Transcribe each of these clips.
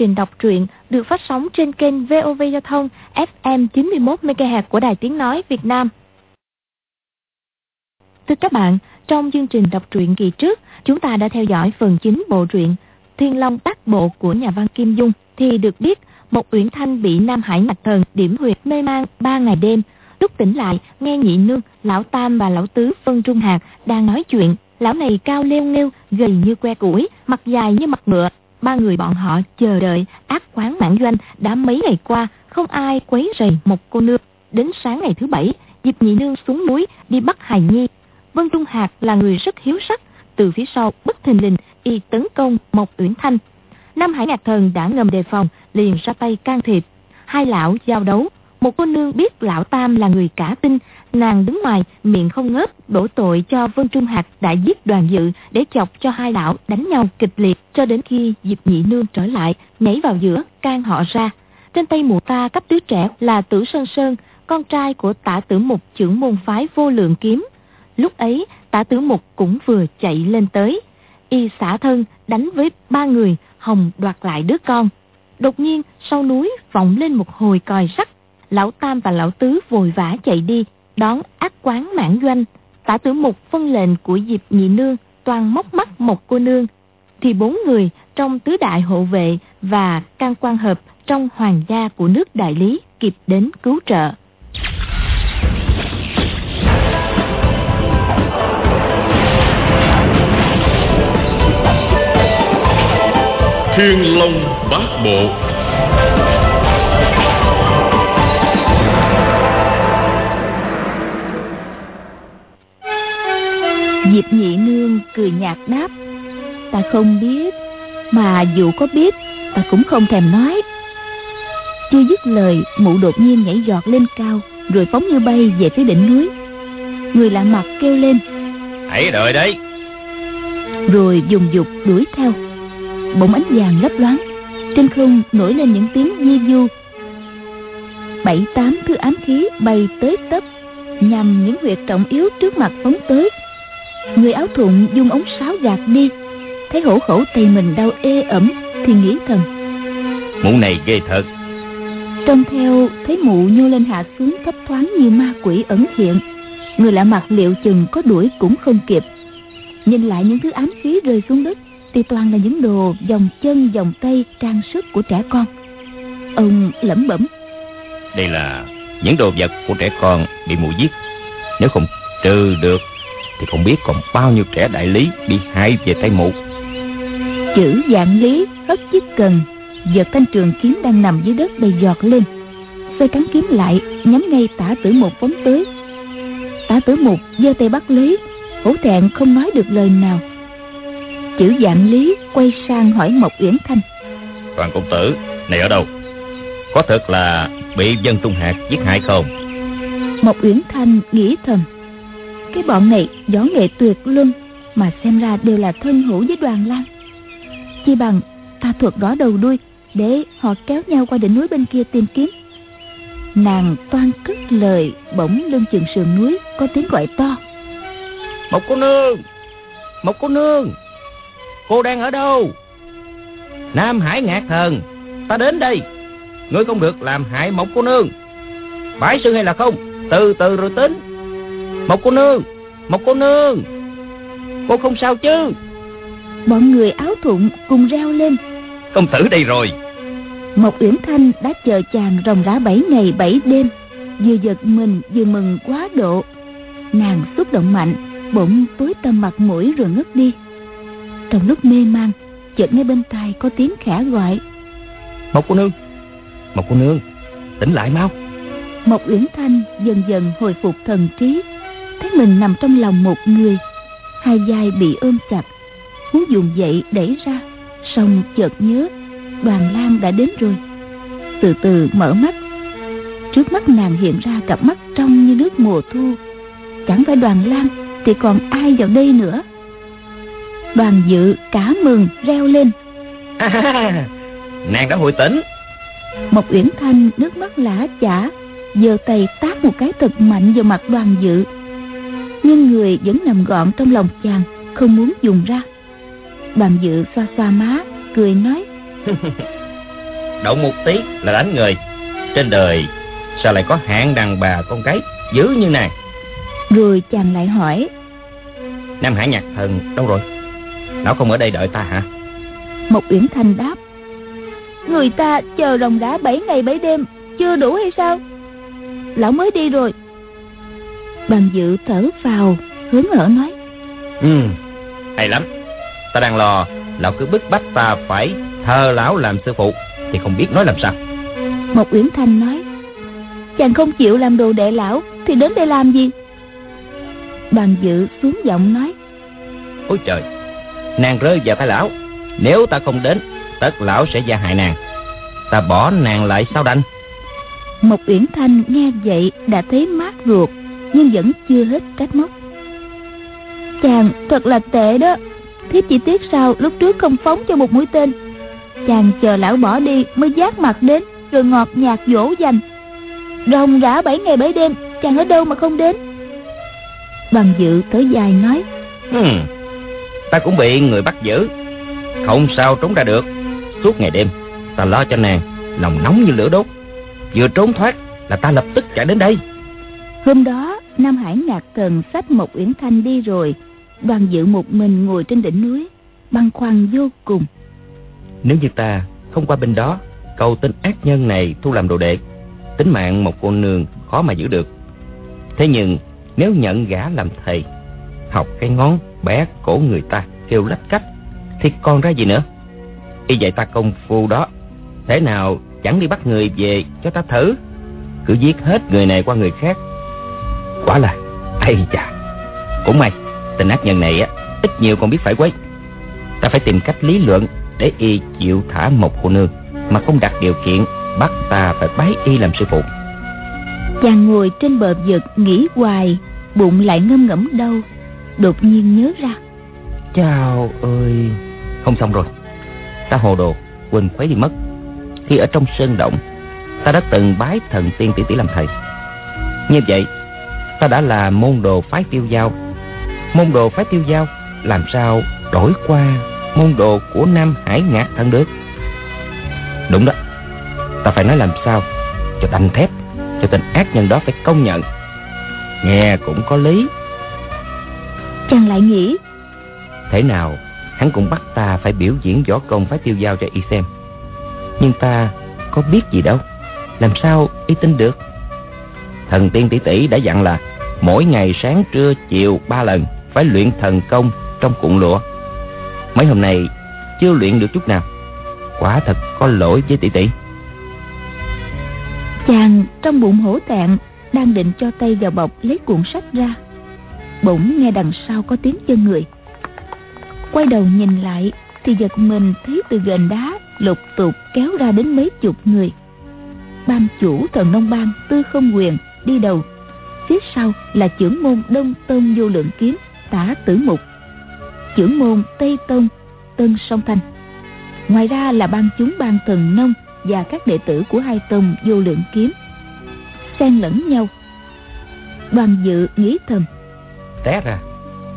trình đọc truyện được phát sóng trên kênh VOV Giao thông FM 91 MHz của Đài Tiếng nói Việt Nam. Thưa các bạn, trong chương trình đọc truyện kỳ trước, chúng ta đã theo dõi phần chính bộ truyện Thiên Long Bát bộ của nhà văn Kim Dung thì được biết một Uyển Thanh bị Nam Hải Mạch Thần điểm huyệt mê man ba ngày đêm. Lúc tỉnh lại, nghe nhị nương, lão tam và lão tứ phân trung hạt đang nói chuyện. Lão này cao leo nghêu, gầy như que củi, mặt dài như mặt ngựa. Ba người bọn họ chờ đợi ác quán mãn doanh đã mấy ngày qua, không ai quấy rầy một cô nương. Đến sáng ngày thứ bảy, Diệp nhị nương xuống núi đi bắt hài nhi. Vân Trung Hạc là người rất hiếu sắc, từ phía sau bất thình lình y tấn công Mộc Uyển Thanh. Nam Hải Ngạc Thần đã ngầm đề phòng, liền ra tay can thiệp. Hai lão giao đấu, một cô nương biết lão Tam là người cả tin, nàng đứng ngoài miệng không ngớt đổ tội cho Vân Trung Hạc đã giết đoàn dự để chọc cho hai lão đánh nhau kịch liệt cho đến khi Diệp Nhị Nương trở lại nhảy vào giữa can họ ra. Trên tay mụ ta cấp đứa trẻ là Tử Sơn Sơn, con trai của tả tử mục trưởng môn phái vô lượng kiếm. Lúc ấy tả tử mục cũng vừa chạy lên tới. Y xả thân đánh với ba người Hồng đoạt lại đứa con. Đột nhiên sau núi vọng lên một hồi còi sắt. Lão Tam và Lão Tứ vội vã chạy đi đón ác quán mãn doanh. Tả tử mục phân lệnh của Diệp Nhị Nương toàn móc mắt một cô nương. Thì bốn người trong tứ đại hộ vệ và can quan hợp trong hoàng gia của nước đại lý kịp đến cứu trợ. Thiên Long Bát Bộ Diệp nhị nương cười nhạt đáp Ta không biết Mà dù có biết Ta cũng không thèm nói. Chưa dứt lời Mụ đột nhiên nhảy giọt lên cao Rồi phóng như bay về phía đỉnh núi. Người lạ mặt kêu lên Hãy đợi đấy. Rồi dùng dục đuổi theo. Bỗng ánh vàng lấp loáng trên không nổi lên những tiếng di du. Bảy tám thứ ám khí bay tới tấp nhằm những huyệt trọng yếu trước mặt phóng tới người áo thụng dung ống sáo gạt đi. Thấy hổ khẩu tay mình đau ê ẩm thì nghĩ thầm. Mụ này ghê thật. Trông theo thấy mụ nhô lên hạ xuống thấp thoáng như ma quỷ ẩn hiện. Người lạ mặt liệu chừng có đuổi cũng không kịp. Nhìn lại những thứ ám khí rơi xuống đất thì toàn là những đồ vòng chân vòng tay trang sức của trẻ con. Ông lẩm bẩm. Đây là những đồ vật của trẻ con bị mụ giết. Nếu không trừ được thì không biết còn bao nhiêu trẻ đại lý bị hại về tay mụ chữ dạng lý hất chiếc cần giật thanh trường kiếm đang nằm dưới đất đầy giọt lên. Xoay cắn kiếm lại nhắm ngay tả tử một phóng tới tả tử một giơ tay bắt lấy hổ thẹn không nói được lời nào. Chữ dạng lý quay sang hỏi mộc uyển thanh. Hoàng công tử này ở đâu? Có thật là bị dân trung hạt giết hại không? Mộc uyển thanh nghĩ thầm cái bọn này võ nghệ tuyệt luân, mà xem ra đều là thân hữu với đoàn lan. Chi bằng, ta thuật rõ đầu đuôi, để họ kéo nhau qua đỉnh núi bên kia tìm kiếm. Nàng toan cất lời, bỗng lưng chừng sườn núi, có tiếng gọi to. Một cô nương! Một cô nương! Cô đang ở đâu? Nam Hải ngạc thần, Ta đến đây. Ngươi không được làm hại một cô nương. Phải sư hay là không? Từ từ rồi tính. Một cô nương Một cô nương. Cô không sao chứ? Bọn người áo thụng cùng reo lên. Công tử đây rồi. Mộc Uyển Thanh đã chờ chàng ròng rã bảy ngày bảy đêm. Vừa giật mình vừa mừng quá độ. Nàng xúc động mạnh Bỗng tối tăm mặt mũi rồi ngất đi. Trong lúc mê man chợt nghe bên tai có tiếng khẽ gọi. Một cô nương một cô nương tỉnh lại mau. Một uyển thanh dần dần hồi phục thần trí thấy mình nằm trong lòng một người. Hai vai bị ôm chặt muốn dùng dậy đẩy ra xong chợt nhớ đoàn lan đã đến rồi. Từ từ mở mắt. Trước mắt nàng hiện ra cặp mắt trong như nước mùa thu. Chẳng phải đoàn lan thì còn ai vào đây nữa. Đoàn dự cả mừng reo lên. À, nàng đã hồi tỉnh. Một uyển thanh nước mắt lã chả giơ tay tát một cái thật mạnh vào mặt đoàn dự nhưng người vẫn nằm gọn trong lòng chàng không muốn dùng ra. Đoàn dự xoa xoa má cười nói Động một tí là đánh người. Trên đời sao lại có hạng đàn bà con gái dữ như này? Rồi chàng lại hỏi Nam Hải Nhạc Thần đâu rồi? Lão không ở đây đợi ta hả? Một Uyển Thanh đáp Người ta chờ rồng đã 7 ngày 7 đêm Chưa đủ hay sao? Lão mới đi rồi Bàn dự thở vào Hướng hở nói. Ừ hay lắm. Ta đang lo Lão cứ bức bách ta phải thờ lão làm sư phụ Thì không biết nói làm sao. Một Uyển Thanh nói Chàng không chịu làm đồ đệ lão Thì đến đây làm gì? Bàn dự xuống giọng nói Ôi trời Nàng rơi vào tay lão. Nếu ta không đến Tất lão sẽ gia hại nàng. Ta bỏ nàng lại sao đành. Một Uyển Thanh nghe vậy Đã thấy mát ruột Nhưng vẫn chưa hết trách móc. Chàng thật là tệ đó. Thiếp chỉ tiếc sao lúc trước không phóng cho một mũi tên. Chàng chờ lão bỏ đi Mới giác mặt đến Rồi ngọt nhạt dỗ dành. Rồng rã bảy ngày bảy đêm Chàng ở đâu mà không đến? Bằng dự tới dài nói hmm, Ta cũng bị người bắt giữ. Không sao trốn ra được. Suốt ngày đêm Ta lo cho nàng Lòng nóng như lửa đốt. Vừa trốn thoát là ta lập tức chạy đến đây. Hôm đó Nam Hải ngạc thần sách một Uyển Thanh đi rồi, Đoàn dự một mình ngồi trên đỉnh núi, Băn khoăn vô cùng. Nếu như ta không qua bên đó, Cầu tên ác nhân này thu làm đồ đệ, Tính mạng một cô nương khó mà giữ được. Thế nhưng, nếu nhận gã làm thầy, Học cái ngón bé cổ người ta kêu lách cách, Thì còn ra gì nữa? Y dạy ta công phu đó, Thế nào chẳng đi bắt người về cho ta thử? Cứ giết hết người này qua người khác Quả là Ây chà. Cũng may Tên ác nhân này á Ít nhiều còn biết phải quấy. Ta phải tìm cách lý luận Để y chịu thả một cô nương Mà không đặt điều kiện Bắt ta phải bái y làm sư phụ. Chàng ngồi trên bờ vực nghĩ hoài Bụng lại ngâm ngẫm đau Đột nhiên nhớ ra. Chào ơi. Không xong rồi. Ta hồ đồ quên khuấy đi mất. Khi ở trong sơn động Ta đã từng bái thần tiên tỷ tỷ làm thầy. Như vậy Ta đã là môn đồ phái tiêu giao. Môn đồ phái tiêu giao Làm sao đổi qua Môn đồ của Nam Hải Ngạc Thần được? Đúng đó. Ta phải nói làm sao Cho đanh thép Cho tên ác nhân đó phải công nhận. Nghe cũng có lý. Chàng lại nghĩ. Thế nào hắn cũng bắt ta phải biểu diễn võ công phái tiêu giao cho y xem. Nhưng ta có biết gì đâu. Làm sao y tin được Thần tiên tỷ tỷ đã dặn là, Mỗi ngày sáng trưa chiều ba lần Phải luyện thần công trong cuộn lụa. Mấy hôm nay chưa luyện được chút nào. Quả thật có lỗi với tỷ tỷ. Chàng trong bụng hổ tạng Đang định cho tay vào bọc lấy cuộn sách ra. Bỗng nghe đằng sau có tiếng chân người. Quay đầu nhìn lại Thì giật mình thấy từ gần đá Lục tục kéo ra đến mấy chục người. Ban chủ thần nông bang Tư không quyền đi đầu. Phía sau là trưởng môn Đông Tôn Vô Lượng Kiếm Tả Tử Mục. Trưởng môn Tây Tôn Tân Song Thanh. Ngoài ra là ban chúng ban thần nông Và các đệ tử của hai tông Vô Lượng Kiếm. Xen lẫn nhau. Đoàn dự nghĩ thầm. Té ra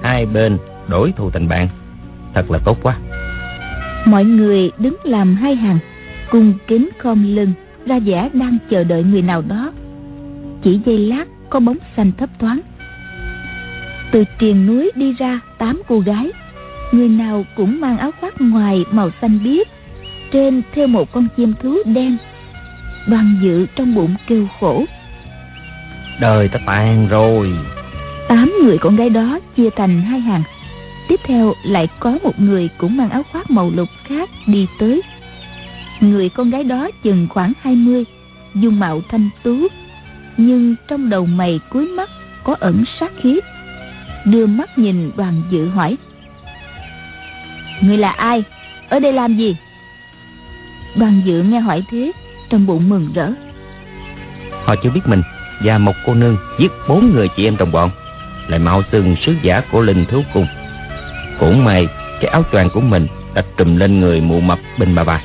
Hai bên đổi thù thành bạn. Thật là tốt quá. Mọi người đứng làm hai hàng Cung kính khom lưng Ra vẻ đang chờ đợi người nào đó Chỉ giây lát có bóng xanh thấp thoáng. Từ triền núi đi ra tám cô gái. Người nào cũng mang áo khoác ngoài màu xanh biếc Trên theo một con chim thú đen Đoàn dự trong bụng kêu khổ. Đời ta tàn rồi. Tám người con gái đó chia thành hai hàng. Tiếp theo lại có một người cũng mang áo khoác màu lục khác đi tới. Người con gái đó chừng khoảng 20 Dung mạo thanh tú nhưng trong đầu mày cuối mắt có ẩn sát khí. Đưa mắt nhìn đoàn dự hỏi Người là ai? Ở đây làm gì? Đoàn dự nghe hỏi thế, Trong bụng mừng rỡ. Họ chưa biết mình Và một cô nương giết bốn người chị em đồng bọn, Lại mau xưng sứ giả của linh thú cung. Cũng may, Cái áo choàng của mình đã trùm lên người mụ mập bình bà bà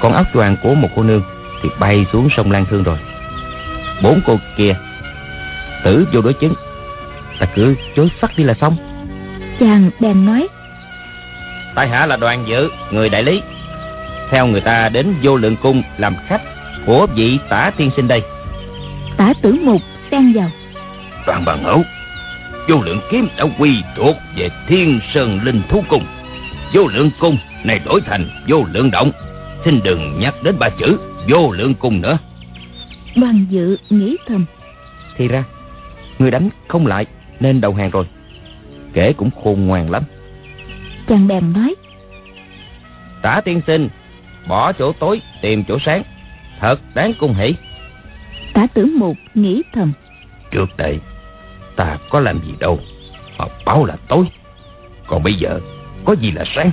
Còn áo choàng của một cô nương Thì bay xuống sông Lan Thương rồi. Bốn cô kia. Tử vô đối chứng. Ta cứ chối sắc đi là xong. Chàng bèn nói Tại hạ là đoàn dự Người đại lý. Theo người ta đến vô lượng cung làm khách Của vị tả tiên sinh đây. Tả tử mục xen vào. Đoàn bà ngẫu Vô lượng kiếm đã quy thuộc về thiên sơn linh thú cung. Vô lượng cung này đổi thành vô lượng động. Xin đừng nhắc đến ba chữ vô lượng cung nữa Đoàn dự nghĩ thầm. Thì ra Người đánh không lại nên đầu hàng rồi. Kể cũng khôn ngoan lắm. Chàng bèn nói. Tả tiên sinh Bỏ chỗ tối tìm chỗ sáng. Thật đáng cung hỷ. Tả tử mục nghĩ thầm. Trước đây Ta có làm gì đâu Mà báo là tối. Còn bây giờ có gì là sáng?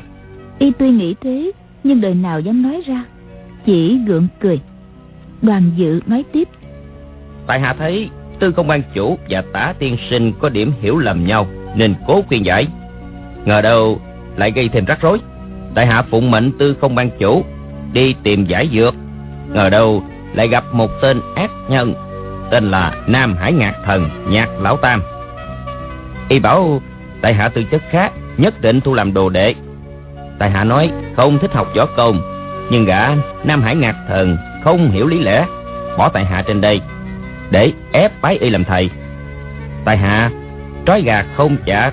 Y tuy nghĩ thế Nhưng đời nào dám nói ra Chỉ gượng cười Đoàn dự nói tiếp. Tại hạ thấy Tư công ban chủ và tả tiên sinh Có điểm hiểu lầm nhau, Nên cố khuyên giải. Ngờ đâu lại gây thêm rắc rối. Tại hạ phụng mệnh tư không ban chủ Đi tìm giải dược. Ngờ đâu lại gặp một tên ác nhân, Tên là Nam Hải Ngạc Thần Nhạc Lão Tam. Y bảo Tại hạ tư chất khác Nhất định thu làm đồ đệ. Tại hạ nói, không thích học võ công, Nhưng gã Nam Hải Ngạc Thần không hiểu lý lẽ Bỏ tại hạ trên đây Để ép bái y làm thầy. Tại hạ trói gà không chặt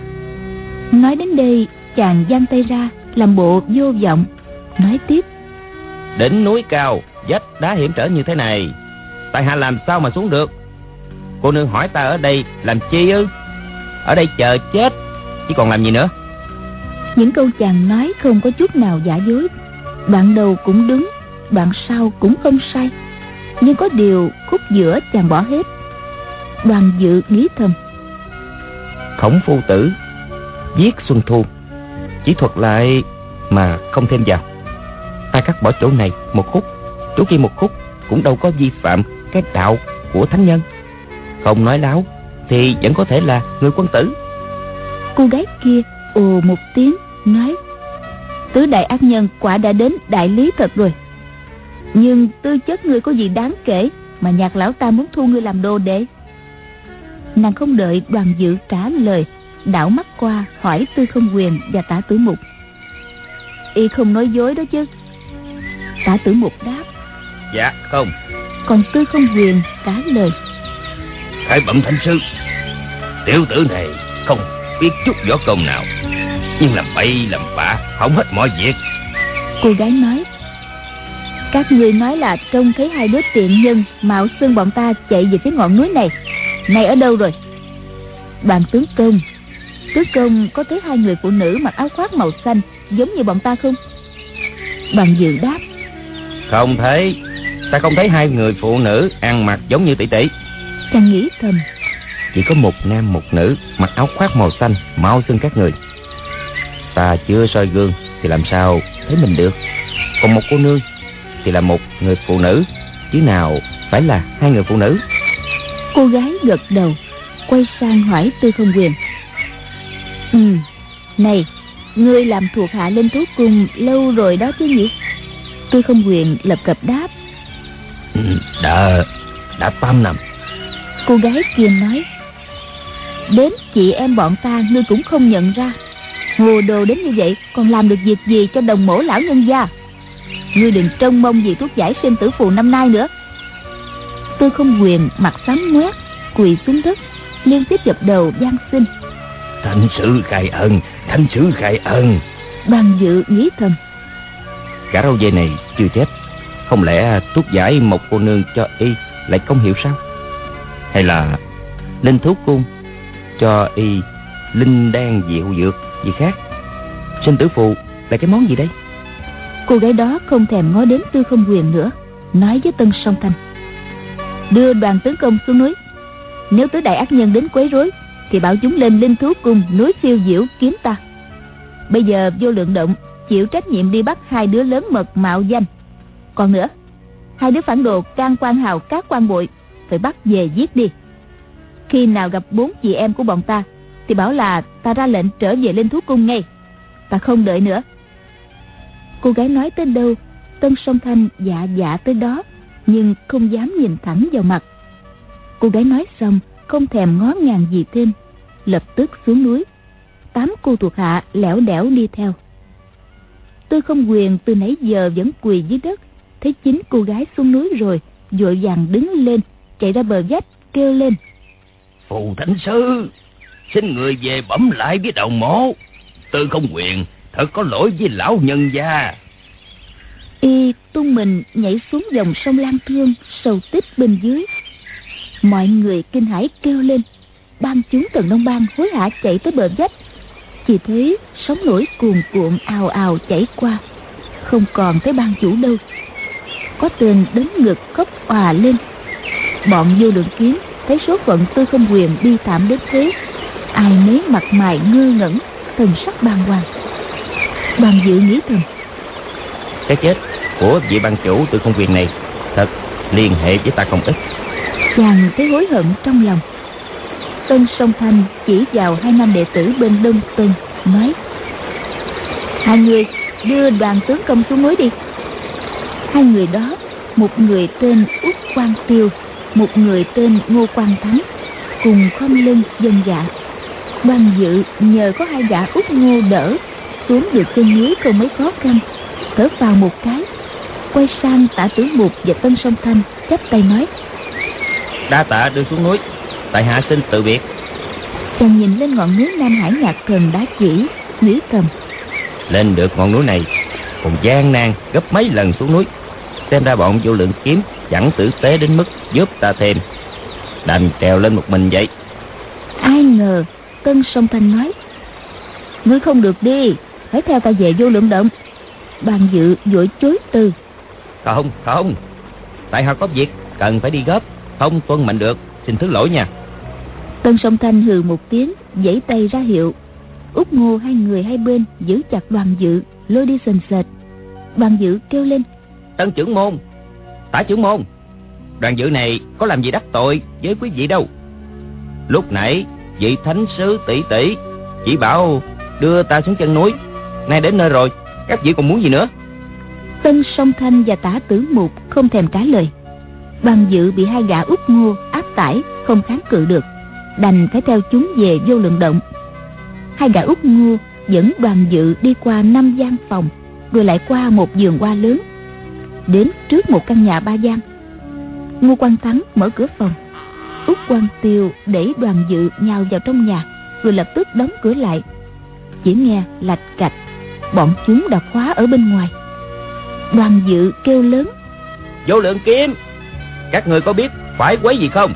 Nói đến đây chàng giang tay ra Làm bộ vô vọng Nói tiếp. Đỉnh núi cao Vách đá hiểm trở như thế này Tại hạ làm sao mà xuống được? Cô nương hỏi ta ở đây làm chi ư? Ở đây chờ chết Chứ còn làm gì nữa? Những câu chàng nói không có chút nào giả dối Đoạn đầu cũng đúng Đoạn sau cũng không sai. Nhưng có điều khúc giữa chàng bỏ hết. Đoàn dự nghĩ thầm. Khổng phu tử Giết Xuân Thu. Chỉ thuật lại mà không thêm vào. Ta cắt bỏ chỗ này một khúc Chỗ kia một khúc Cũng đâu có vi phạm cái đạo của thánh nhân. Không nói láo Thì vẫn có thể là người quân tử. Cô gái kia ồ một tiếng Nói Tứ đại ác nhân quả đã đến đại lý thật rồi Nhưng tư chất ngươi có gì đáng kể Mà nhạc lão ta muốn thu ngươi làm đồ đệ Nàng không đợi đoàn dự trả lời Đảo mắt qua hỏi tư không quyền và tả tử mục. Y không nói dối đó chứ? Tả tử mục đáp. Dạ không. Còn tư không quyền trả lời. Hãy bẩm thánh sư Tiểu tử này không biết chút võ công nào Nhưng làm bậy làm bạ Hỏng hết mọi việc. Cô gái nói Các ngươi nói là trông thấy hai đứa tiện nhân Mạo xương bọn ta chạy về phía ngọn núi này. Này ở đâu rồi? Đoàn tướng công. Tướng công có thấy hai người phụ nữ mặc áo khoác màu xanh Giống như bọn ta không? Đoàn dự đáp. Không thấy. Ta không thấy hai người phụ nữ ăn mặc giống như tỷ tỷ. Chàng nghĩ thầm. Chỉ có một nam một nữ Mặc áo khoác màu xanh Mau xưng các người. Ta chưa soi gương Thì làm sao thấy mình được? Còn một cô nương Thì là một người phụ nữ. Chứ nào phải là hai người phụ nữ. Cô gái gật đầu Quay sang hỏi Tư Không Quyền. Ừ Này Ngươi làm thuộc hạ lên thú cung lâu rồi đó chứ nhỉ? Tư Không Quyền lập cập đáp. Ừ, Đã Đã 8 năm. Cô gái kia nói. Đến chị em bọn ta ngươi cũng không nhận ra. Hồ đồ đến như vậy Còn làm được việc gì cho đồng mổ lão nhân gia Ngươi đừng trông mong gì thuốc giải sinh tử phù năm nay nữa. Tư không quyền mặt xám ngoét Quỳ xuống đất Liên tiếp dập đầu van xin. Thánh sử khai ân Thánh sử khai ân. Đoàn dự nghĩ thầm Cả râu dê này chưa chết. Không lẽ thuốc giải một cô nương cho y Lại công hiệu sao? Hay là Linh thuốc cung Cho y Linh đan diệu dược gì khác? Sinh tử phù là cái món gì đây Cô gái đó không thèm ngó đến tư không quyền nữa, Nói với Tân Song Thanh. Đưa đoàn tướng công xuống núi. Nếu tứ đại ác nhân đến quấy rối, Thì bảo chúng lên linh thú cung núi siêu diệu kiếm ta. Bây giờ vô lượng động, Chịu trách nhiệm đi bắt hai đứa lớn mật mạo danh. Còn nữa, Hai đứa phản đồ can quan hào các quan bội Phải bắt về giết đi. Khi nào gặp bốn chị em của bọn ta, Thì bảo là ta ra lệnh trở về linh thú cung ngay. Ta không đợi nữa. Cô gái nói tới đâu, Tân Song Thanh dạ dạ tới đó, Nhưng không dám nhìn thẳng vào mặt. Cô gái nói xong, Không thèm ngó ngàng gì thêm, Lập tức xuống núi. Tám cô thuộc hạ lẻo đẻo đi theo. Tôi không quyền từ nãy giờ vẫn quỳ dưới đất, Thấy chính cô gái xuống núi rồi, Vội vàng đứng lên, Chạy ra bờ vách kêu lên. Phù Thánh Sư Xin người về bẩm lại với đầu mộ Tư không quyền Thật có lỗi với lão nhân gia. Y tung mình nhảy xuống dòng sông Lam Thương Sầu tích bên dưới. Mọi người kinh hãi kêu lên. Ban chúng Tần nông Bang hối hả chạy tới bờ vách Chỉ thấy sóng nổi cuồn cuộn ào ào chảy qua. Không còn thấy ban chủ đâu. Có tên đến ngực khóc òa lên. Bọn vô lượng kiếm Thấy số phận tư không quyền đi tạm đến thế. Ai nấy mặt mày ngơ ngẩn, Thần sắc bàng hoàng. Đoàn dự nghĩ thầm Cái chết của vị ban chủ tư không quyền này Thật liên hệ với ta không ít. Chàng thấy hối hận trong lòng. Tân Sông Thanh chỉ vào hai nam đệ tử bên Đông Tân Nói Hai người đưa đoàn tướng công xuống núi đi. Hai người đó Một người tên Út Quang Tiêu Một người tên Ngô Quang Thắng Cùng không lưng dân dạ. Ban dự nhờ có hai gã Út Ngô đỡ Xuống được chân núi không mấy khó khăn. Thở vào một cái Quay sang tả tướng Mục và Tân Sông Thanh chắp tay nói Đa tạ đưa xuống núi Tại hạ xin tự biệt. Chàng nhìn lên ngọn núi Nam Hải Nhạc Thần đá chỉ Nghĩ thầm Lên được ngọn núi này Còn gian nan gấp mấy lần xuống núi. Xem ra bọn vô lượng kiếm Chẳng tử tế đến mức giúp ta thêm. Đành trèo lên một mình vậy. Ai ngờ Tân Sông Thanh nói Ngươi không được đi Phải theo ta về vô lượng động Bàn dự vội chối từ. Không không Tại hạ có việc cần phải đi gấp Không tuân mệnh được Xin thứ lỗi nha. Tân Sông Thanh hừ một tiếng Giãy tay ra hiệu. Út ngô hai người hai bên Giữ chặt đoàn dự Lôi đi sền sệt. Đoàn dự kêu lên. Tân trưởng môn Tả trưởng môn Đoàn dự này có làm gì đắc tội với quý vị đâu. Lúc nãy vị thánh sứ tỷ tỷ Chỉ bảo đưa ta xuống chân núi Nay đến nơi rồi. Các vị còn muốn gì nữa? Tân Song Thanh và tả tử mục không thèm trả lời. Đoàn dự bị hai gã út ngô, áp tải Không kháng cự được, Đành phải theo chúng về vô lượng động. Hai gã út ngô dẫn đoàn dự đi qua năm gian phòng, Rồi lại qua một vườn hoa lớn, Đến trước một căn nhà ba gian. Ngô Quan Thắng mở cửa phòng. Út Quan Tiêu để đoàn dự nhào vào trong nhà, Rồi lập tức đóng cửa lại. Chỉ nghe lạch cạch. Bọn chúng đã khóa ở bên ngoài. Đoàn dự kêu lớn. Vô lượng kiếm. Các người có biết phải quấy gì không?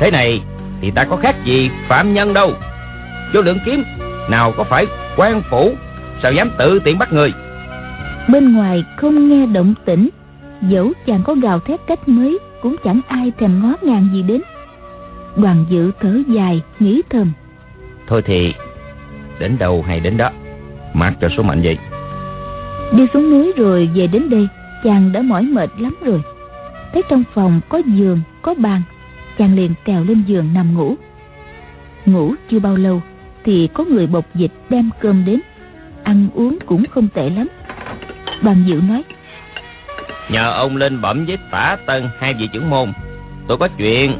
Thế này thì ta có khác gì phạm nhân đâu. Vô lượng kiếm Nào có phải quan phủ Sao dám tự tiện bắt người? Bên ngoài không nghe động tĩnh Dẫu chàng có gào thét cách mấy Cũng chẳng ai thèm ngó ngàng gì đến. Đoàn dự thở dài Nghĩ thầm. Thôi thì Đến đâu hay đến đó Mặc cho số mệnh vậy. Đi xuống núi rồi về đến đây Chàng đã mỏi mệt lắm rồi. Thấy trong phòng có giường, có bàn Chàng liền trèo lên giường nằm ngủ. Ngủ chưa bao lâu Thì có người bộc dịch đem cơm đến. Ăn uống cũng không tệ lắm. Đoàn dự nói Nhờ ông lên bẩm với tả tân hai vị trưởng môn. Tôi có chuyện.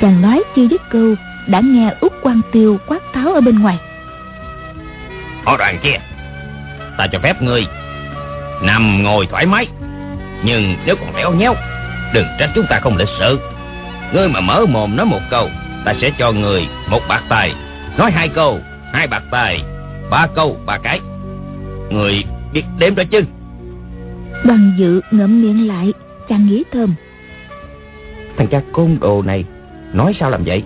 Chàng nói chưa dứt câu Đã nghe út quan tiêu quát tháo ở bên ngoài Họ đoàn kia. Ta cho phép ngươi Nằm ngồi thoải mái. Nhưng nếu còn léo nhéo Đừng trách chúng ta không lịch sự. Ngươi mà mở mồm nói một câu Ta sẽ cho người một bạc tài. Nói hai câu Hai bạc tài Ba câu ba cái. Người biết đếm đó chứ? Đoàn dự ngậm miệng lại Chàng nghĩ thầm. Thằng cha côn đồ này Nói sao làm vậy?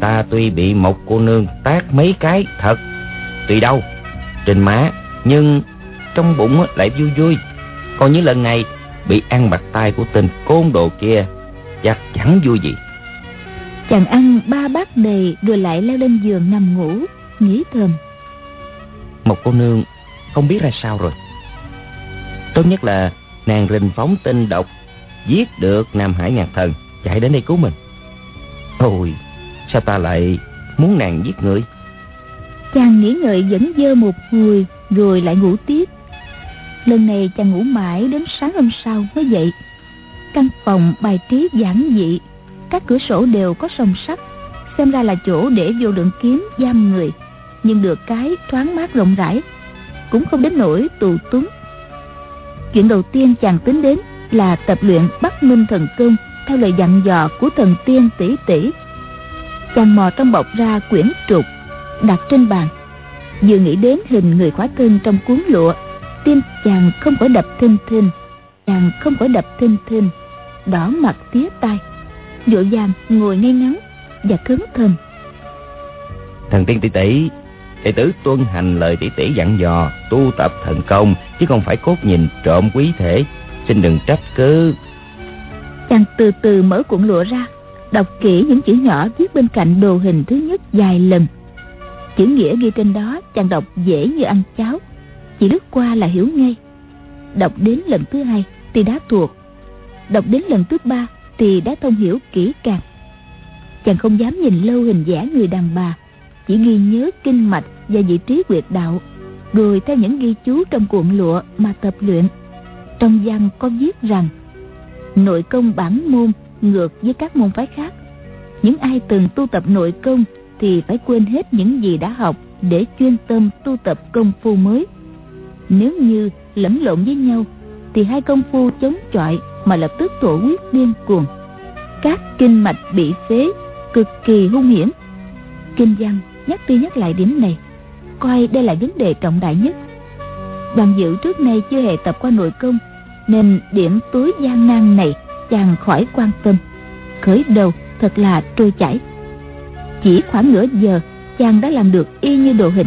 Ta tuy bị một cô nương tác mấy cái thật Tùy đâu Trên má Nhưng trong bụng lại vui vui. Còn những lần này Bị ăn bạc tay của tên côn đồ kia Chắc chẳng vui gì. Chàng ăn ba bát đầy Rồi lại leo lên giường nằm ngủ Nghĩ thầm. Một cô nương không biết ra sao rồi. Tốt nhất là nàng rình phóng tinh độc Giết được Nam Hải Ngạc Thần Chạy đến đây cứu mình. Ôi Sao ta lại muốn nàng giết người Chàng nghĩ ngợi vẫn dơ một hồi Rồi lại ngủ tiếp. Lần này chàng ngủ mãi đến sáng hôm sau mới dậy. Căn phòng, bài trí giản dị, Các cửa sổ đều có song sắt, Xem ra là chỗ để vô lượng kiếm, giam người. Nhưng được cái thoáng mát rộng rãi, cũng không đến nỗi tù túng. Chuyện đầu tiên chàng tính đến là tập luyện bắt minh thần công theo lời dặn dò của thần tiên tỷ tỷ. Chàng mò trong bọc ra quyển trục đặt trên bàn. Vừa nghĩ đến hình người khóa thân trong cuốn lụa tim chàng không khỏi đập thình thình chàng không khỏi đập thình thình đỏ mặt tía tai. Vội vàng ngồi ngay ngắn và khấn thần thần tiên tỷ tỷ đệ tử tuân hành lời tỷ tỷ dặn dò tu tập thần công chứ không phải cốt nhìn trộm quý thể. Xin đừng trách cứ. Chàng từ từ mở cuộn lụa ra đọc kỹ những chữ nhỏ viết bên cạnh đồ hình thứ nhất vài lần chữ nghĩa ghi trên đó chàng đọc dễ như ăn cháo. Chỉ lướt qua là hiểu ngay. Đọc đến lần thứ hai thì đã thuộc. Đọc đến lần thứ ba thì đã thông hiểu kỹ càng. Chàng không dám nhìn lâu hình vẽ người đàn bà, chỉ ghi nhớ kinh mạch và vị trí quyệt đạo, rồi theo những ghi chú trong cuộn lụa mà tập luyện. Trong văn có viết rằng, nội công bản môn ngược với các môn phái khác. Những ai từng tu tập nội công thì phải quên hết những gì đã học để chuyên tâm tu tập công phu mới. Nếu như lẫn lộn với nhau, thì hai công phu chống chọi mà lập tức thổ huyết điên cuồng. Các kinh mạch bị phế, cực kỳ hung hiểm. Kinh văn nhắc đi nhắc lại điểm này, coi đây là vấn đề trọng đại nhất. Đoàn dự trước nay chưa hề tập qua nội công, nên điểm tối gian nan này chàng khỏi quan tâm. Khởi đầu thật là trôi chảy chỉ khoảng nửa giờ, chàng đã làm được y như đồ hình.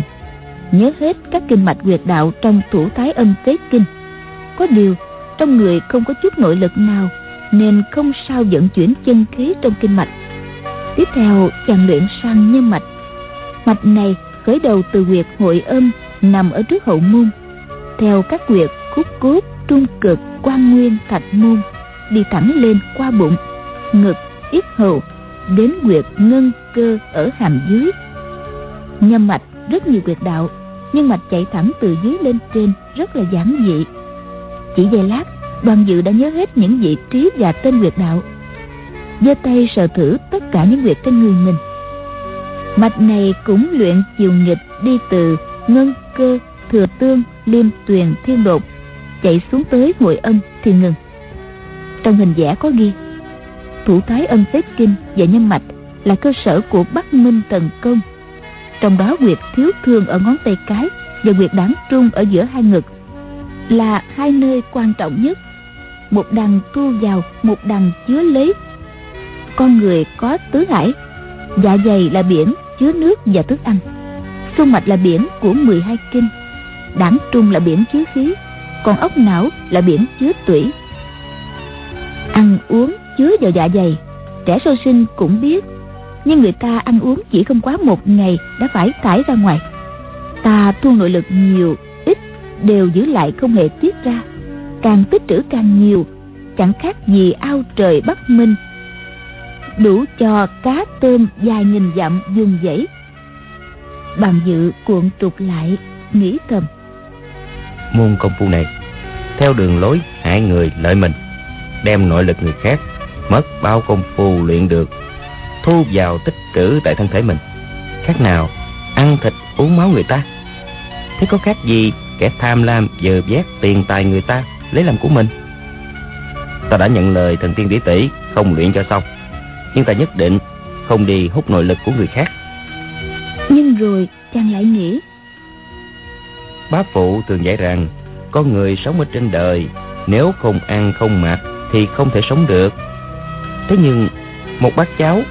Nhớ hết các kinh mạch quyệt đạo trong thủ thái âm tế kinh. Có điều, trong người không có chút nội lực nào, nên không sao vận chuyển chân khí trong kinh mạch. Tiếp theo, chàng luyện sang nhân mạch. Mạch này khởi đầu từ huyệt hội âm, nằm ở trước hậu môn. Theo các huyệt khúc cốt trung cực quan nguyên thạch môn, đi thẳng lên qua bụng, ngực, yết hầu, đến huyệt ngân cơ ở hàm dưới. Nhâm mạch rất nhiều quyệt đạo, nhưng mạch chạy thẳng từ dưới lên trên rất là giản dị. Chỉ vài lát, đoàn dự đã nhớ hết những vị trí và tên quyệt đạo. Giơ tay sờ thử tất cả những quyệt trên người mình. Mạch này cũng luyện chiều nghịch đi từ ngân cơ, thừa tương, liêm tuyền, thiên đột, chạy xuống tới hội âm thì ngừng trong hình vẽ có ghi, thủ thái âm tết kinh và nhân mạch là cơ sở của bắc minh tần công. Trong đó quyệt thiếu thương ở ngón tay cái và quyệt đáng trung ở giữa hai ngực là hai nơi quan trọng nhất. Một đằng thu vào, một đằng chứa lấy. Con người có tứ hải dạ dày là biển, chứa nước và thức ăn. Xung mạch là biển của 12 kinh, đảng trung là biển chứa khí, còn ốc não là biển chứa tủy. Ăn uống, chứa vào dạ dày, trẻ sơ sinh cũng biết nhưng người ta ăn uống chỉ không quá một ngày đã phải thải ra ngoài. Ta thu nội lực nhiều, ít, đều giữ lại không hề tiết ra. Càng tích trữ càng nhiều, chẳng khác gì ao trời bắc minh. Đủ cho cá tôm dài nghìn dặm dùng dãy. Bàn dự cuộn trục lại, nghĩ thầm. Môn công phu này, theo đường lối hại người lợi mình, đem nội lực người khác mất bao công phu luyện được thu vào tích trữ tại thân thể mình. Khác nào ăn thịt uống máu người ta. Thế có khác gì kẻ tham lam dờ vét tiền tài người ta lấy làm của mình? Ta đã nhận lời thần tiên tỷ tỷ không luyện cho xong. Nhưng ta nhất định không đi hút nội lực của người khác. Nhưng rồi chàng lại nghĩ. Bá phụ thường dạy rằng con người sống ở trên đời nếu không ăn không mặc thì không thể sống được. Thế nhưng một bát cháo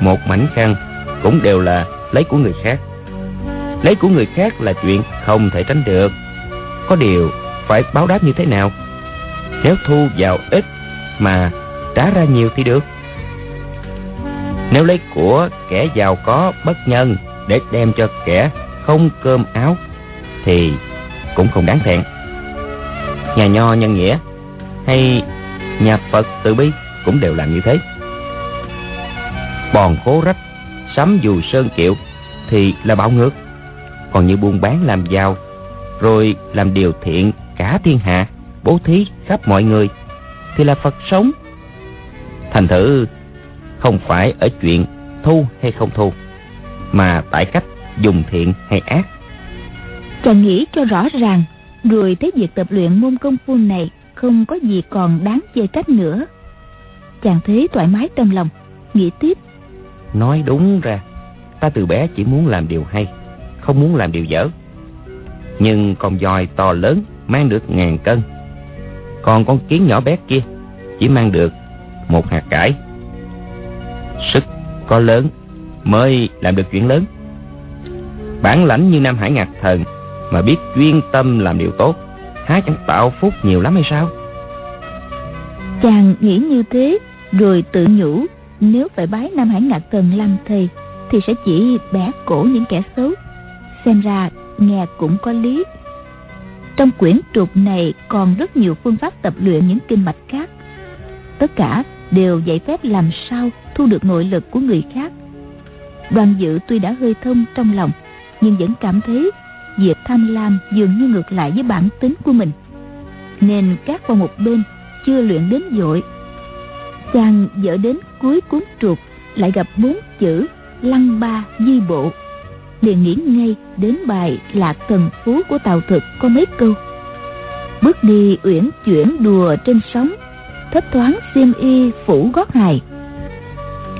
một mảnh khăn cũng đều là lấy của người khác. Lấy của người khác là chuyện không thể tránh được. Có điều phải báo đáp như thế nào? Nếu thu vào ít mà trả ra nhiều thì được. Nếu lấy của kẻ giàu có bất nhân để đem cho kẻ không cơm áo thì cũng không đáng thẹn. Nhà nho nhân nghĩa hay nhà phật từ bi cũng đều làm như thế bòn cố rách sắm dù sơn kiệu thì là bạo ngược. Còn như buôn bán làm giàu, rồi làm điều thiện cả thiên hạ, bố thí khắp mọi người, thì là phật sống. Thành thử, không phải ở chuyện thu hay không thu, mà tại cách dùng thiện hay ác. Chàng nghĩ cho rõ ràng rồi thấy việc tập luyện môn công phu này không có gì còn đáng chê trách nữa. Chàng thấy thoải mái trong lòng, nghĩ tiếp nói đúng ra, ta từ bé chỉ muốn làm điều hay, không muốn làm điều dở. Nhưng con voi to lớn mang được ngàn cân. Còn con kiến nhỏ bé kia chỉ mang được một hạt cải. Sức có lớn mới làm được chuyện lớn. Bản lãnh như nam hải ngạc thần mà biết chuyên tâm làm điều tốt, há chẳng tạo phúc nhiều lắm hay sao? Chàng nghĩ như thế, rồi tự nhủ nếu phải bái nam hải ngạc thần làm thầy, thì sẽ chỉ bẻ cổ những kẻ xấu. Xem ra, nghe cũng có lý. Trong quyển trục này còn rất nhiều phương pháp tập luyện những kinh mạch khác. Tất cả đều dạy phép làm sao thu được nội lực của người khác. Đoàn dự tuy đã hơi thông trong lòng, nhưng vẫn cảm thấy việc tham lam dường như ngược lại với bản tính của mình. Nên các vào một bên chưa luyện đến dội chàng dở đến cuối cuốn trục lại gặp bốn chữ lăng ba di bộ. Liền nghĩ ngay đến bài lạc thần phú của tào thực có mấy câu. Bước đi uyển chuyển đùa trên sóng, thấp thoáng xiêm y phủ gót hài.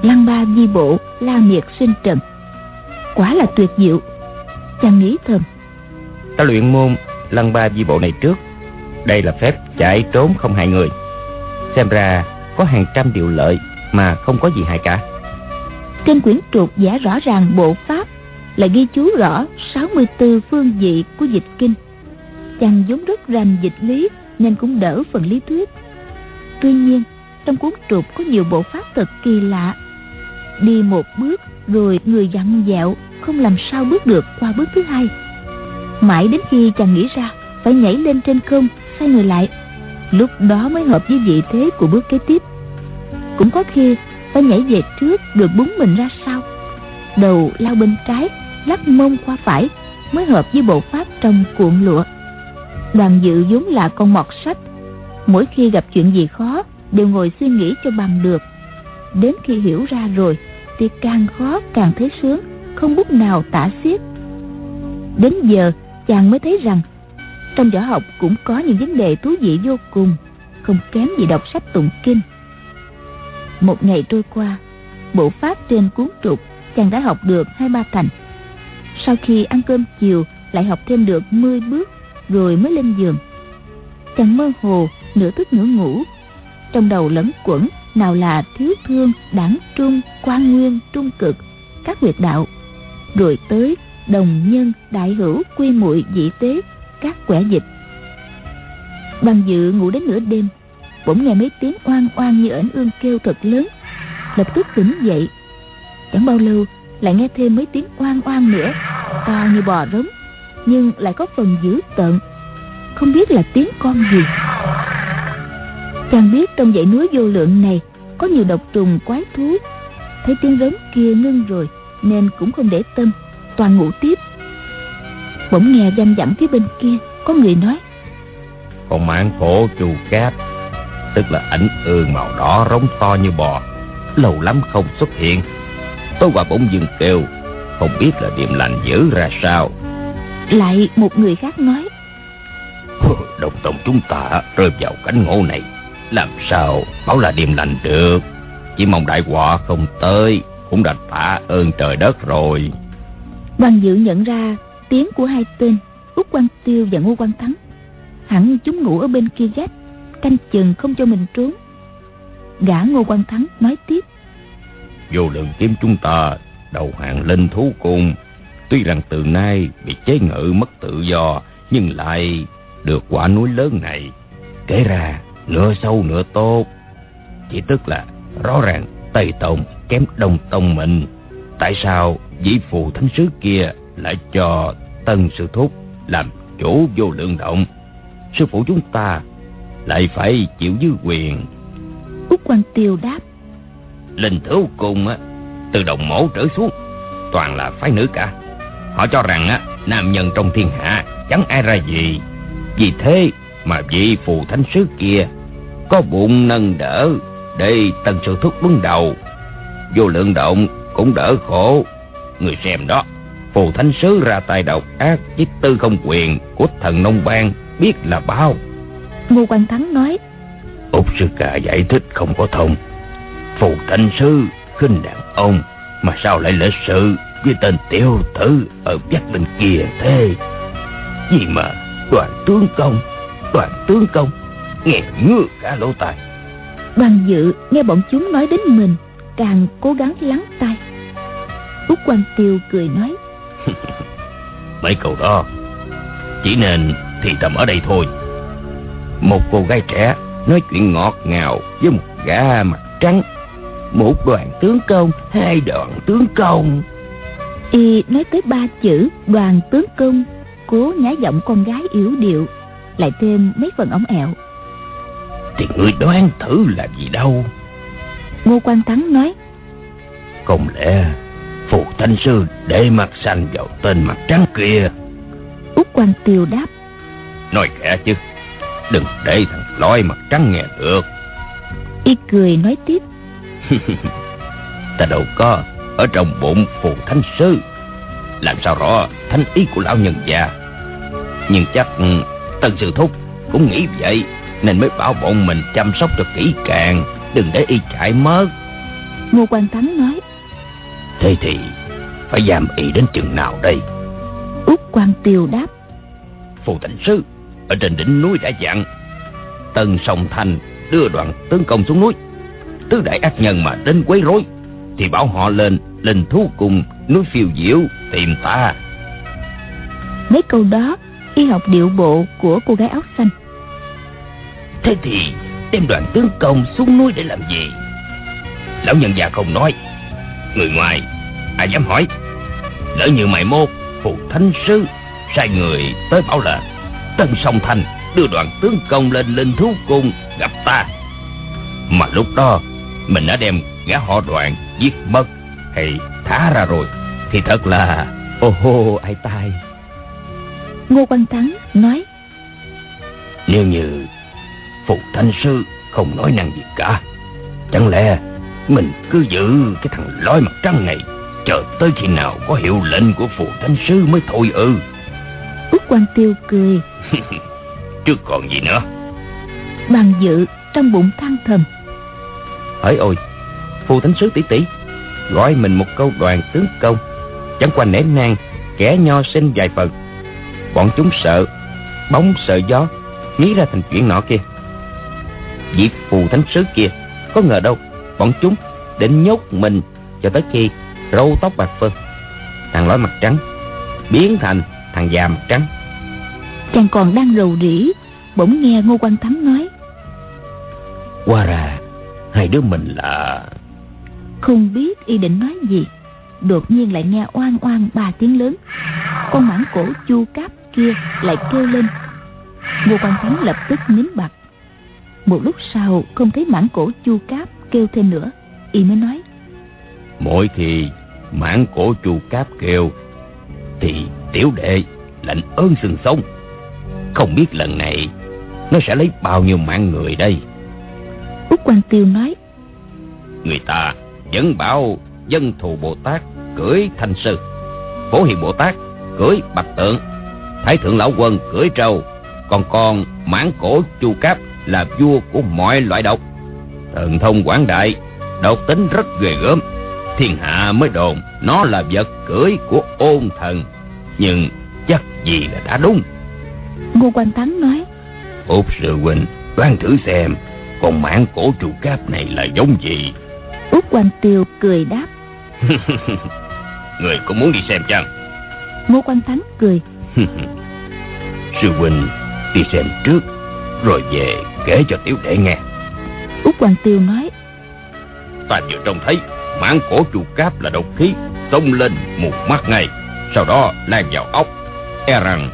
Lăng ba di bộ la miệt sinh trần. Quả là tuyệt diệu. Chàng nghĩ thầm. Ta luyện môn lăng ba di bộ này trước. Đây là phép chạy trốn không hại người. Xem ra có hàng trăm điều lợi mà không có gì hại cả. Trên quyển trục giả rõ ràng bộ pháp là ghi chú rõ 64 phương vị của dịch kinh. Chàng vốn rất rành dịch lý nên cũng đỡ phần lý thuyết. Tuy nhiên, trong cuốn trục có nhiều bộ pháp thật kỳ lạ. Đi một bước rồi người dặn dẹo không làm sao bước được qua bước thứ hai. Mãi đến khi chàng nghĩ ra, phải nhảy lên trên không, xoay người lại lúc đó mới hợp với vị thế của bước kế tiếp. Cũng có khi phải nhảy về trước rồi búng mình ra sau. Đầu lao bên trái, lắc mông qua phải, mới hợp với bộ pháp trong cuộn lụa. Đoàn dự vốn là con mọt sách. Mỗi khi gặp chuyện gì khó, đều ngồi suy nghĩ cho bằng được. Đến khi hiểu ra rồi, thì càng khó càng thấy sướng, không bút nào tả xiết. Đến giờ, chàng mới thấy rằng trong võ học cũng có những vấn đề thú vị vô cùng, không kém gì đọc sách tụng kinh. Một ngày trôi qua, bộ pháp trên cuốn trục chàng đã học được hai ba thành. Sau khi ăn cơm chiều, lại học thêm được 10 bước, rồi mới lên giường. Chàng mơ hồ, nửa thức nửa ngủ. Trong đầu lẫn quẩn, nào là thiếu thương đảng trung, quan nguyên, trung cực, các huyệt đạo. Rồi tới đồng nhân, đại hữu, quy muội, dị tế các quẻ dịch bằng dự ngủ đến nửa đêm, bỗng nghe mấy tiếng oan oan như ẩn ương kêu thật lớn. Lập tức tỉnh dậy. Chẳng bao lâu, lại nghe thêm mấy tiếng oan oan nữa, to như bò rống, nhưng lại có phần dữ tợn. Không biết là tiếng con gì. Chàng biết trong dãy núi vô lượng này có nhiều độc trùng, quái thú. Thấy tiếng rống kia ngưng rồi, nên cũng không để tâm, toàn ngủ tiếp bỗng nghe dăm dặm phía bên kia có người nói. Con mãng cổ chù cát tức là ảnh ương màu đỏ rống to như bò lâu lắm không xuất hiện. Tối qua bỗng dưng kêu không biết là điềm lành dữ ra sao. Lại một người khác nói. Đồng tông chúng ta rơi vào cảnh ngộ này làm sao bảo là điềm lành được? Chỉ mong đại họa không tới cũng đã tạ ơn trời đất rồi. Đoàn dự nhận ra tiếng của hai tên út Quang Tiêu và Ngô Quang Thắng. Hẳn chúng ngủ ở bên kia gác, Canh chừng không cho mình trốn. Gã Ngô Quang Thắng nói tiếp. Vô lượng kiếm chúng ta, Đầu hàng lên thú cùng Tuy rằng từ nay bị chế ngự mất tự do, Nhưng lại được quả núi lớn này Kể ra nửa sâu nửa tốt. Chỉ tức là rõ ràng Tây Tông kém Đông Tông mình. Tại sao vị phù thánh sứ kia lại cho tân sư thúc làm chủ vô lượng động. Sư phụ chúng ta lại phải chịu dư quyền. Úc quan tiêu đáp. Linh thú cung á từ đồng mẫu trở xuống toàn là phái nữ cả. Họ cho rằng á nam nhân trong thiên hạ chẳng ai ra gì. Vì thế mà vị phù thánh sứ kia có bụng nâng đỡ để tân sư thúc đứng đầu. Vô lượng động cũng đỡ khổ người xem đó Phù Thánh Sứ ra tay độc ác với tư không quyền của thần nông bang biết là bao. Ngô Quang Thắng nói. Úc sư ca giải thích không có thông. Phù Thánh Sứ khinh đàn ông mà sao lại lễ sự với tên tiểu tử ở vách bên kia thế? Gì mà đoàn tướng công, đoàn tướng công, nghe ngứa cả lỗ tai. Đoàn dự nghe bọn chúng nói đến mình, càng cố gắng lắng tai. Úc Quang Tiêu cười nói. Mấy câu đó chỉ nên thì thầm ở đây thôi. Một cô gái trẻ nói chuyện ngọt ngào với một gã mặt trắng một đoàn tướng công hai đoàn tướng công. Y nói tới ba chữ đoàn tướng công cố nhá giọng con gái yếu điệu lại thêm mấy phần ống ẹo. Thì người đoán thử là gì đâu? Ngô quan thắng nói không lẽ phù thanh sư để mặt xanh vào tên mặt trắng kia. Út quan tiêu đáp. Nói khẽ chứ đừng để thằng lói mặt trắng nghe được. Y cười nói tiếp. Ta đâu có ở trong bụng phù thánh sư. Làm sao rõ thánh ý của lão nhân già? Nhưng chắc tân sư thúc cũng nghĩ vậy nên mới bảo bọn mình chăm sóc cho kỹ càng đừng để y chạy mất. Ngô quan thắng nói thế thì phải giam y đến chừng nào đây? Út quan tiều đáp. Phù thành sư ở trên đỉnh núi đã dặn tân sông thành đưa đoàn tấn công xuống núi. Tứ đại ác nhân mà đến quấy rối thì bảo họ lên lên thú cùng núi phiêu diệu tìm ta mấy câu đó y học điệu bộ của cô gái áo xanh. Thế thì đem đoàn tướng công xuống núi để làm gì? Lão nhân già không nói người ngoài. Ai dám hỏi? Lỡ như mày mốt phù thánh sư sai người tới bảo là tân sông thành đưa đoàn tướng công lên linh thú cung gặp ta. Mà lúc đó mình đã đem gã họ đoàn giết mất hay thả ra rồi. Thì thật là ô hô ai tai. Ngô quan thắng nói nếu như phụ thanh sư không nói năng gì cả chẳng lẽ mình cứ giữ cái thằng lói mặt trăng này chờ tới khi nào có hiệu lệnh của phụ thanh sư mới thôi ư. Út quan tiêu cười. Trước còn gì nữa. Bằng dự trong bụng than thầm. Hỡi ôi phù thánh sứ tỷ tỷ gọi mình một câu đoàn tướng công chẳng qua nể nang kẻ nho sinh vài phần. Bọn chúng sợ bóng sợ gió nghĩ ra thành chuyện nọ kia. Vị phù thánh sứ kia có ngờ đâu bọn chúng định nhốt mình cho tới khi râu tóc bạc phơ thằng lói mặt trắng biến thành thằng già mặt trắng. Chàng còn đang rầu rĩ bỗng nghe ngô quan thắng nói. Qua ra hai đứa mình là không biết y định nói gì đột nhiên lại nghe oan oan ba tiếng lớn. Con mãng cổ chu cáp kia lại kêu lên. Ngô quan thắng lập tức nín bặt một lúc sau không thấy mãng cổ chu cáp kêu thêm nữa. Y mới nói mỗi khi mãng cổ chu cáp kêu thì tiểu đệ lạnh ơn sừng sống không biết lần này nó sẽ lấy bao nhiêu mạng người đây. Út quan tiêu nói người ta vẫn bảo dân thù bồ tát cưỡi thanh sư phổ hiền bồ tát cưỡi bạch tượng thái thượng lão quân cưỡi trâu còn con mãn cổ chu cáp là vua của mọi loại độc thần thông quảng đại độc tính rất ghê gớm. Thiên hạ mới đồn nó là vật cưỡi của ôn thần nhưng chắc gì là đã đúng. Ngô quan thắng nói út sư huynh đoán thử xem con mãn cổ trụ cáp này là giống gì? Út quan tiêu cười đáp. Người có muốn đi xem chăng? Ngô quan thắng cười. Sư huynh đi xem trước rồi về kể cho tiểu đệ nghe út quan tiêu nói. Ta vừa trông thấy mãn cổ trụ cáp là độc khí xông lên một mắt ngay. Sau đó lan vào ốc. E rằng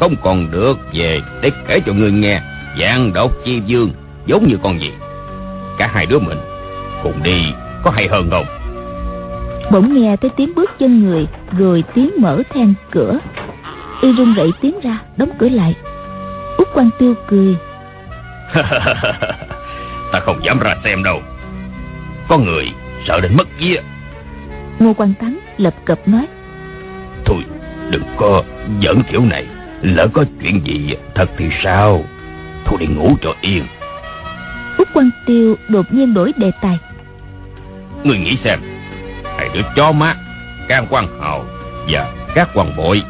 không còn được về để kể cho người nghe dạng độc chi dương giống như con gì. Cả hai đứa mình cùng đi có hay hơn không? Bỗng nghe tới tiếng bước chân người rồi tiếng mở then cửa. Y run rẩy tiến ra đóng cửa lại. Út quan tiêu cười. ta không dám ra xem đâu. Có người sợ đến mất vía. Ngô quan thắng lập cập nói. Thôi đừng có giỡn kiểu này. Lỡ có chuyện gì thật thì sao? Thôi đi ngủ cho yên. Út Quan Tiêu đột nhiên đổi đề tài. Người nghĩ xem. Hai đứa chó má Can quan hào Và các quan bội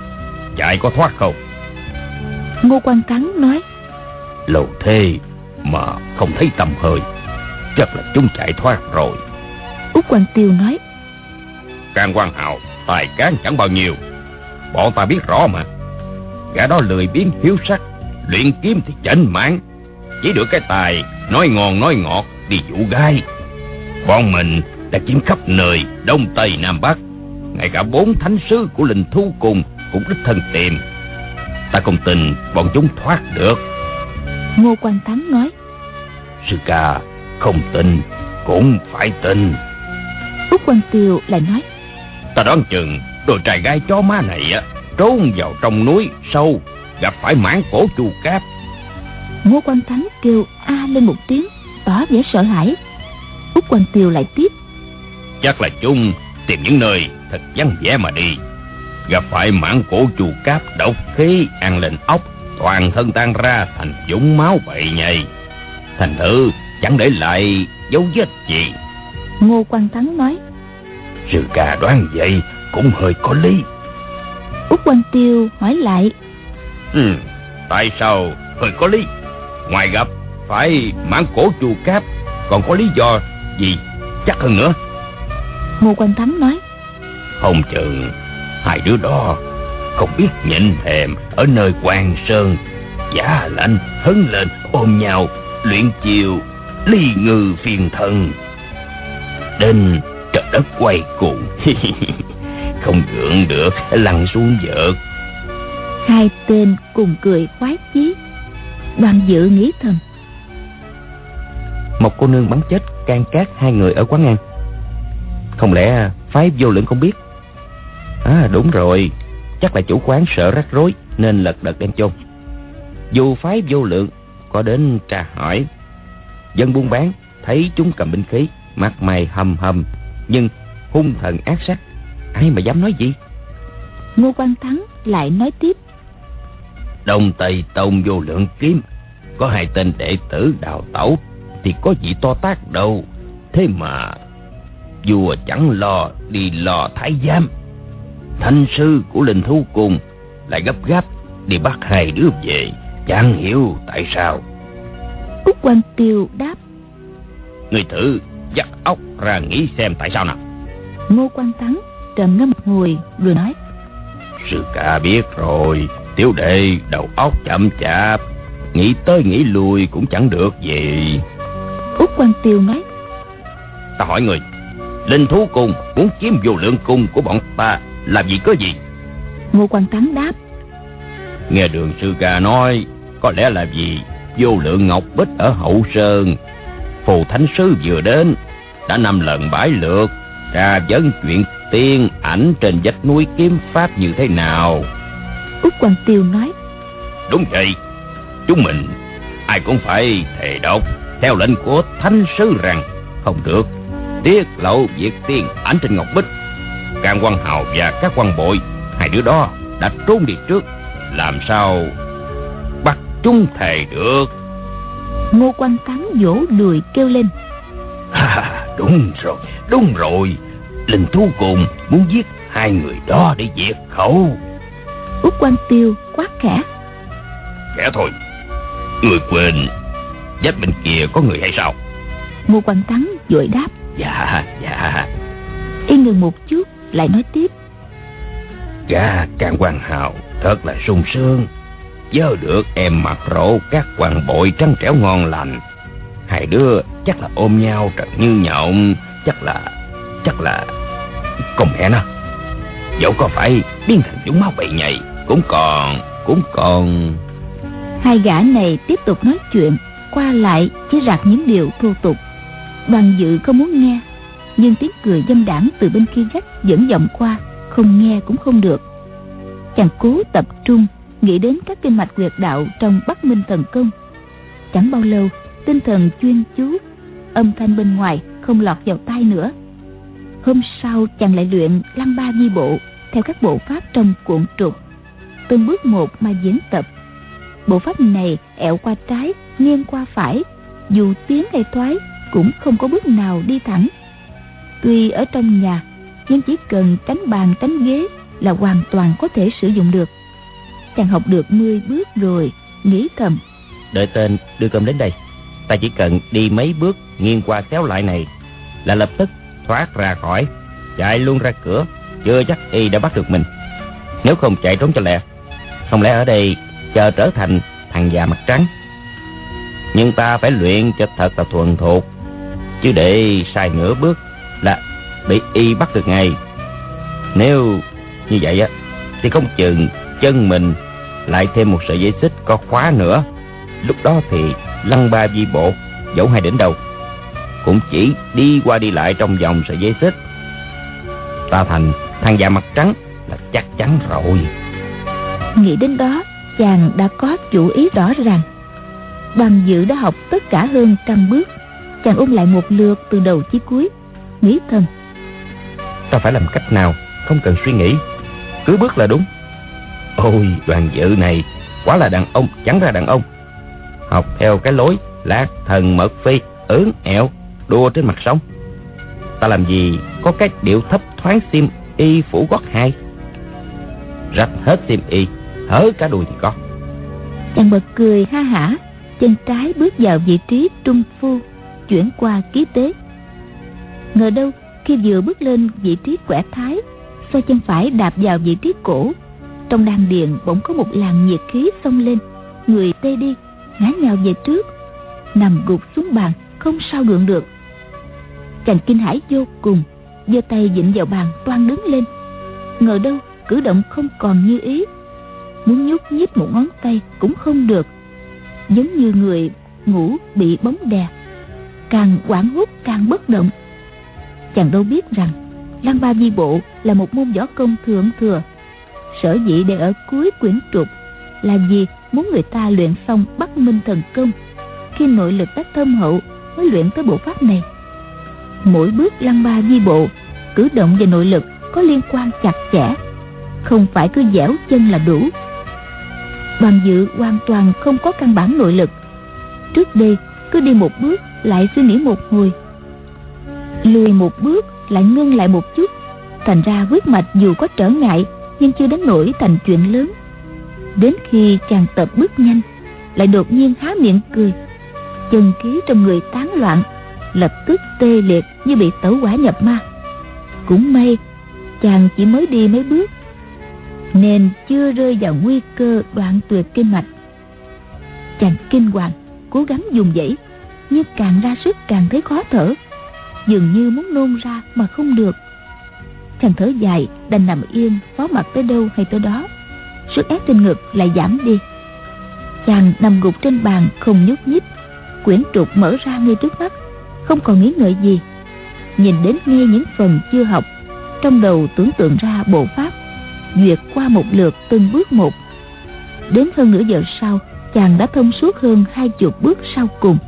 Chạy có thoát không? Ngô Quan Thắng nói. Lâu thế mà không thấy tầm hơi. Chắc là chúng chạy thoát rồi. Út Quan Tiêu nói Can quan hào Tài cán chẳng bao nhiêu. Bọn ta biết rõ mà. Gã đó lười biến hiếu sắc Luyện kiếm thì chảnh mãn. Chỉ được cái tài Nói ngon nói ngọt Đi dụ gai. Bọn mình đã chiếm khắp nơi Đông Tây Nam Bắc. Ngay cả bốn thánh sứ của linh thu cùng Cũng đích thân tìm. Ta không tin bọn chúng thoát được Ngô Quan Thắng nói Sư ca không tin Cũng phải tin. Út Quan Tiêu lại nói Ta đoán chừng Đồ trai gái chó má này á Trốn vào trong núi sâu Gặp phải mãn cổ chu cáp Ngô Quan Thắng kêu a lên một tiếng Tỏ vẻ sợ hãi. Út Quan Tiêu lại tiếp Chắc là chúng tìm những nơi thật vắng vẻ mà đi. Gặp phải mãn cổ chu cáp độc khí ăn lên ốc Toàn thân tan ra thành dũng máu bậy nhầy. Thành thử chẳng để lại dấu vết gì. Ngô Quan Thắng nói Sư ca đoán vậy cũng hơi có lý. Út Quan Tiêu hỏi lại ừ, Tại sao hơi có lý? Ngoài gặp phải mãn cổ chu cáp Còn có lý do gì chắc hơn nữa? Ngô Quan Thắng nói Không chừng Hai đứa đó Không biết nhịn thèm Ở nơi quan sơn. Giả lạnh hấn lên ôm nhau Luyện chiều ly ngư phiền thân. Đến trời đất quay cuồng. Không gượng được lăn xuống vợt. Hai tên cùng cười khoái chí. Đoàn dự nghĩ thầm. Một cô nương bắn chết can cát hai người ở quán ăn. Không lẽ phái vô lượng không biết? À đúng rồi Chắc là chủ quán sợ rắc rối Nên lật đật đem chôn. Dù phái vô lượng Có đến tra hỏi Dân buôn bán Thấy chúng cầm binh khí Mặt mày hầm hầm Nhưng hung thần ác sắc Ai mà dám nói gì? Ngô Quan Thắng lại nói tiếp. Đông Tây Tông vô lượng kiếm Có hai tên đệ tử đào tẩu Thì có gì to tác đâu. Thế mà Vua chẳng lo đi lo thái giám Thanh sư của linh thú cùng Lại gấp gáp đi bắt hai đứa về Chẳng hiểu tại sao. Út Quan Tiêu đáp Người thử dắt óc ra nghĩ xem tại sao nào. Ngô Quan Thắng trầm ngâm một hồi rồi nói Sư ca biết rồi Tiểu đệ đầu óc chậm chạp Nghĩ tới nghĩ lui cũng chẳng được gì. Út Quan Tiêu nói Ta hỏi người Linh thú cung muốn chiếm vô lượng cung của bọn ta Làm gì có gì? Ngô Quan Thắng đáp. Nghe đường sư ca nói Có lẽ là vì vô lượng ngọc bích ở hậu sơn. Phù thánh sứ vừa đến Đã năm lần bãi lượt Ra vấn chuyện tiên ảnh trên vách núi kiếm pháp như thế nào. Út Quan Tiêu nói. Đúng vậy Chúng mình ai cũng phải thề độc Theo lệnh của thánh sứ rằng Không được. Tiết lộ việc tiên ảnh trên ngọc bích Càng quan hào và các quan bội Hai đứa đó đã trốn đi trước. Làm sao bắt chúng thề được? Ngô Quan Thắng vỗ đùi kêu lên. À, Đúng rồi, đúng rồi. Linh thú cùng muốn giết hai người đó để diệt khẩu. Út Quan Tiêu quát khẽ. Kẻ thôi. Người quên Dách bên kia có người hay sao? Ngô Quan Thắng vội đáp. Dạ dạ. Y ngừng một chút lại nói tiếp. Gà càng quan hào Thật là sung sướng. Nhớ được em mặc rộ các quan bội trắng trẻo ngon lành. Hai đứa chắc là ôm nhau trật như nhộng Chắc là Chắc là Con mẹ nó. Dẫu có phải biến thành chúng máu bậy nhầy Cũng còn Cũng còn. Hai gã này tiếp tục nói chuyện Qua lại chỉ rạc những điều thô tục. Đoàn dự không muốn nghe nhưng tiếng cười dâm đảng từ bên kia gách Vẫn vọng qua, Không nghe cũng không được. Chàng cố tập trung, Nghĩ đến các kinh mạch quyệt đạo Trong Bắc Minh Thần Công. Chẳng bao lâu, tinh thần chuyên chú, Âm thanh bên ngoài không lọt vào tai nữa. Hôm sau, chàng lại luyện lăng ba di bộ theo các bộ pháp trong cuộn trục. Từng bước một mà diễn tập. Bộ pháp này ẹo qua trái, nghiêng qua phải. Dù tiến hay thoái cũng không có bước nào đi thẳng tuy ở trong nhà, nhưng chỉ cần tránh bàn, tránh ghế là hoàn toàn có thể sử dụng được. Chàng học được 10 bước rồi, nghĩ thầm. Đợi tên đưa cơm đến đây. Ta chỉ cần đi mấy bước nghiêng qua xéo lại này là lập tức thoát ra khỏi, chạy luôn ra cửa. Chưa chắc y đã bắt được mình. Nếu không chạy trốn cho lẹ, không lẽ ở đây chờ trở thành thằng già mặt trắng? Nhưng ta phải luyện cho thật là thuần thục chứ để sai nửa bước là bị y bắt được ngay. Nếu như vậy á, thì không chừng chân mình lại thêm một sợi dây xích có khóa nữa. Lúc đó thì lăn ba di bộ dẫu hai đỉnh đầu cũng chỉ đi qua đi lại trong vòng sợi dây xích. Ta thành thằng già mặt trắng là chắc chắn rồi. Nghĩ đến đó, chàng đã có chủ ý rõ ràng. Bằng dự đã học tất cả hơn trăm bước, chàng ôm lại một lượt từ đầu chí cuối nghĩ thầm. Ta phải làm cách nào không cần suy nghĩ? Cứ bước là đúng. Ôi đoàn dự này quá là đàn ông chẳng ra đàn ông. Học theo cái lối lạc thần mật phi ớn ẹo đua trên mặt sông ta làm gì có cái điệu thấp thoáng xiêm y phủ gót hai. Rách hết xiêm y hở cả đùi thì có. Chàng bật cười ha hả chân trái bước vào vị trí trung phu chuyển qua ký tế ngờ đâu, khi vừa bước lên vị trí quẻ thái xoay chân phải đạp vào vị trí cổ? Trong đan điền bỗng có một làn nhiệt khí xông lên. Người tê đi, ngã nhào về trước, nằm gục xuống bàn, không sao gượng được. Chàng kinh hãi vô cùng, giơ tay dịnh vào bàn, toan đứng lên. Ngờ đâu, cử động không còn như ý. Muốn nhúc nhích một ngón tay cũng không được. Giống như người ngủ bị bóng đè. Càng quảng hút càng bất động chàng đâu biết rằng lăng ba di bộ là một môn võ công thượng thừa. Sở dĩ để ở cuối quyển trục là vì muốn người ta luyện xong bắt minh thần công, khi nội lực đã thâm hậu mới luyện tới bộ pháp này. Mỗi bước lăng ba di bộ cử động và nội lực có liên quan chặt chẽ, không phải cứ dẻo chân là đủ. Đoàn dự hoàn toàn không có căn bản nội lực, trước đây cứ đi một bước lại suy nghĩ một hồi lùi một bước lại ngưng lại một chút. Thành ra huyết mạch dù có trở ngại, nhưng chưa đến nỗi thành chuyện lớn. Đến khi chàng tập bước nhanh, lại đột nhiên há miệng cười. Chân khí trong người tán loạn, lập tức tê liệt như bị tẩu quả nhập ma. Cũng may, chàng chỉ mới đi mấy bước, nên chưa rơi vào nguy cơ đoạn tuyệt kinh mạch. Chàng kinh hoàng, cố gắng dùng dãy, nhưng càng ra sức càng thấy khó thở dường như muốn nôn ra mà không được. Chàng thở dài, đành nằm yên, phó mặt tới đâu hay tới đó. Sức ép trên ngực lại giảm đi. Chàng nằm gục trên bàn, không nhúc nhích. Quyển trục mở ra ngay trước mắt, không còn nghĩ ngợi gì. Nhìn đến nghe những phần chưa học, trong đầu tưởng tượng ra bộ pháp, duyệt qua một lượt từng bước một. Đến hơn nửa giờ sau, chàng đã thông suốt hơn hai chục bước sau cùng.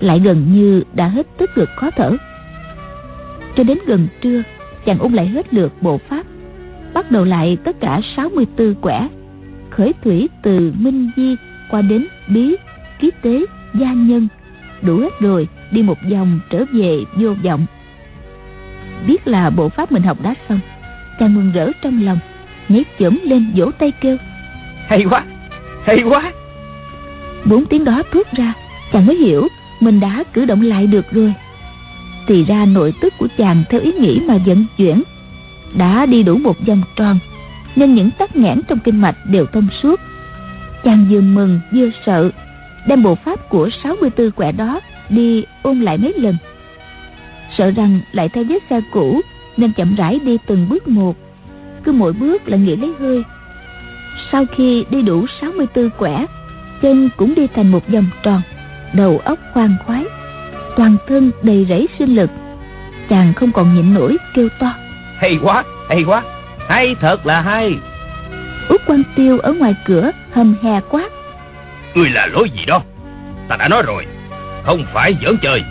Lại gần như đã hết tức lực khó thở cho đến gần trưa chàng ôn lại hết lượt bộ pháp. Bắt đầu lại tất cả 64 quẻ khởi thủy từ minh di qua đến bí ký tế gia nhân. Đủ hết rồi đi một vòng trở về vô vọng. Biết là bộ pháp mình học đã xong chàng mừng rỡ trong lòng nhảy chổm lên vỗ tay kêu. Hay quá hay quá. Bốn tiếng đó thốt ra chàng mới hiểu mình đã cử động lại được rồi thì ra nội tức của chàng theo ý nghĩ mà vận chuyển. Đã đi đủ một vòng tròn, nên những tắc nghẽn trong kinh mạch đều thông suốt. Chàng vừa mừng, vừa sợ, đem bộ pháp của 64 quẻ đó đi ôn lại mấy lần. Sợ rằng lại theo vết xe cũ, nên chậm rãi đi từng bước một. Cứ mỗi bước là nghỉ lấy hơi. Sau khi đi đủ 64 quẻ, chân cũng đi thành một vòng tròn, đầu óc khoan khoái toàn thân đầy rẫy sinh lực. Chàng không còn nhịn nổi kêu to. Hay quá hay quá. Hay thật là hay. Út quan tiêu ở ngoài cửa hầm hè quát. Ngươi là lối gì đó? Ta đã nói rồi. Không phải giỡn chơi.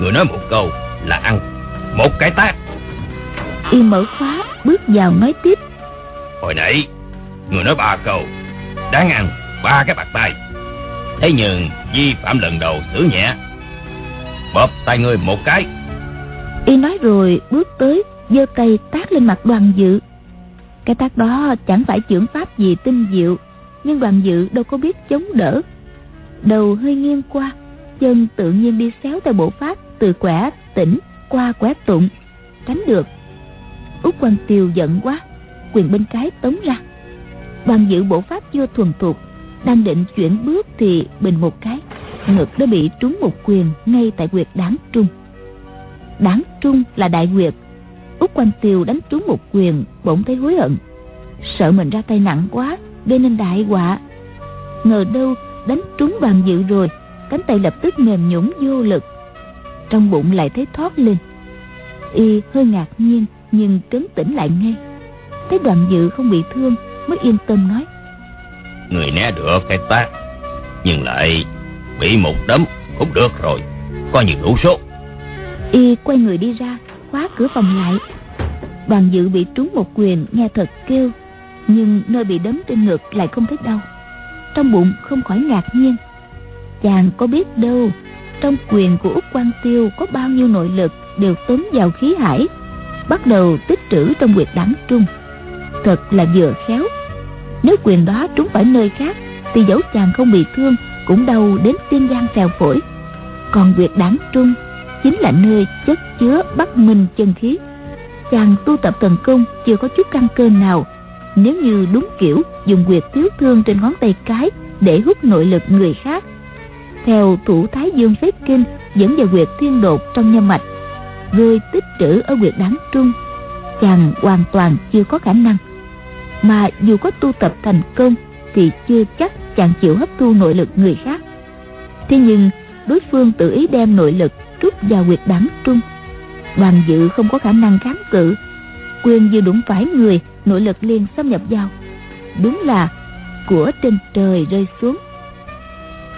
Người nói một câu là ăn Một cái tác y mở khóa bước vào nói tiếp. Hồi nãy Người nói ba câu. Đáng ăn ba cái bạc tay. Thế nhưng vi phạm lần đầu xử nhẹ Bóp tay người một cái. Y nói rồi bước tới, giơ tay tát lên mặt đoàn dự. Cái tát đó chẳng phải trưởng pháp gì tinh diệu, Nhưng đoàn dự đâu có biết chống đỡ. Đầu hơi nghiêng qua, Chân tự nhiên đi xéo theo bộ pháp Từ quẻ tỉnh qua quẻ tụng, Tránh được. Út quan tiêu giận quá, Quyền bên cái tống ra. Đoàn dự bộ pháp chưa thuần thục, Đang định chuyển bước thì bình một cái. Ngực đã bị trúng một quyền Ngay tại quyệt đáng trung. Đáng trung là đại quyệt Út quanh tiêu đánh trúng một quyền, Bỗng thấy hối hận. Sợ mình ra tay nặng quá, Gây nên đại họa. Ngờ đâu, đánh trúng đoàn dự rồi, Cánh tay lập tức mềm nhũng vô lực. Trong bụng lại thấy thoát lên. Y hơi ngạc nhiên, Nhưng trấn tĩnh lại ngay. Thấy đoàn dự không bị thương, Mới yên tâm nói. Người né được cái tác Nhưng lại bị một đấm cũng được rồi. Coi như đủ số. Y quay người đi ra, Khóa cửa phòng lại. Đoàn dự bị trúng một quyền, nghe thật kêu. Nhưng nơi bị đấm trên ngực lại không thấy đau. Trong bụng không khỏi ngạc nhiên. Chàng có biết đâu, Trong quyền của Úc Quang Tiêu Có bao nhiêu nội lực đều tốn vào khí hải, Bắt đầu tích trữ trong quyệt đám trung. Thật là vừa khéo. Nếu quyền đó trúng phải nơi khác, Thì dẫu chàng không bị thương cũng đâu đến tiên gan phèo phổi. Còn việc đáng trung Chính là nơi chất chứa bắc minh chân khí. Chàng tu tập thần công Chưa có chút căn cơ nào. Nếu như đúng kiểu, dùng quyệt thiếu thương trên ngón tay cái Để hút nội lực người khác. Theo thủ thái dương phép kinh dẫn vào quyệt thiên đột trong nhân mạch rồi tích trữ ở quyệt đáng trung, chàng hoàn toàn chưa có khả năng. Mà dù có tu tập thành công thì chưa chắc chàng chịu hấp thu nội lực người khác. Thế nhưng, đối phương tự ý đem nội lực rút vào quyệt đảm trung. Đoàn dự không có khả năng kháng cự, quyền vừa đụng phải người, nội lực liền xâm nhập vào. Đúng là của trên trời rơi xuống.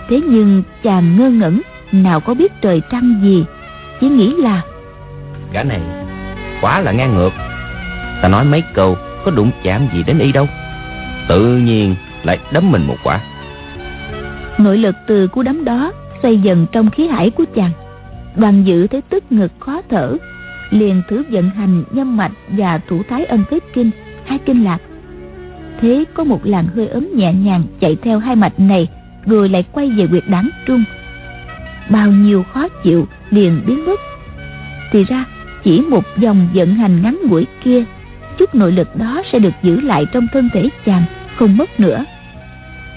Thế nhưng chàng ngơ ngẩn, nào có biết trời trăng gì, chỉ nghĩ là, gã này quá là ngang ngược. Ta nói mấy câu có đụng chạm gì đến y đâu. Tự nhiên lại đấm mình một quả. Nội lực từ cú đấm đó xoay dần trong khí hải của chàng. Đoàn dự thấy tức ngực khó thở, liền thử vận hành nhâm mạch và thủ thái ân kết kinh, hai kinh lạc. Thế có một làn hơi ấm nhẹ nhàng chạy theo hai mạch này, rồi lại quay về quyệt đáng trung. Bao nhiêu khó chịu liền biến mất. Thì ra, chỉ một dòng vận hành ngắn ngủi kia, chút nội lực đó sẽ được giữ lại trong thân thể chàng, không mất nữa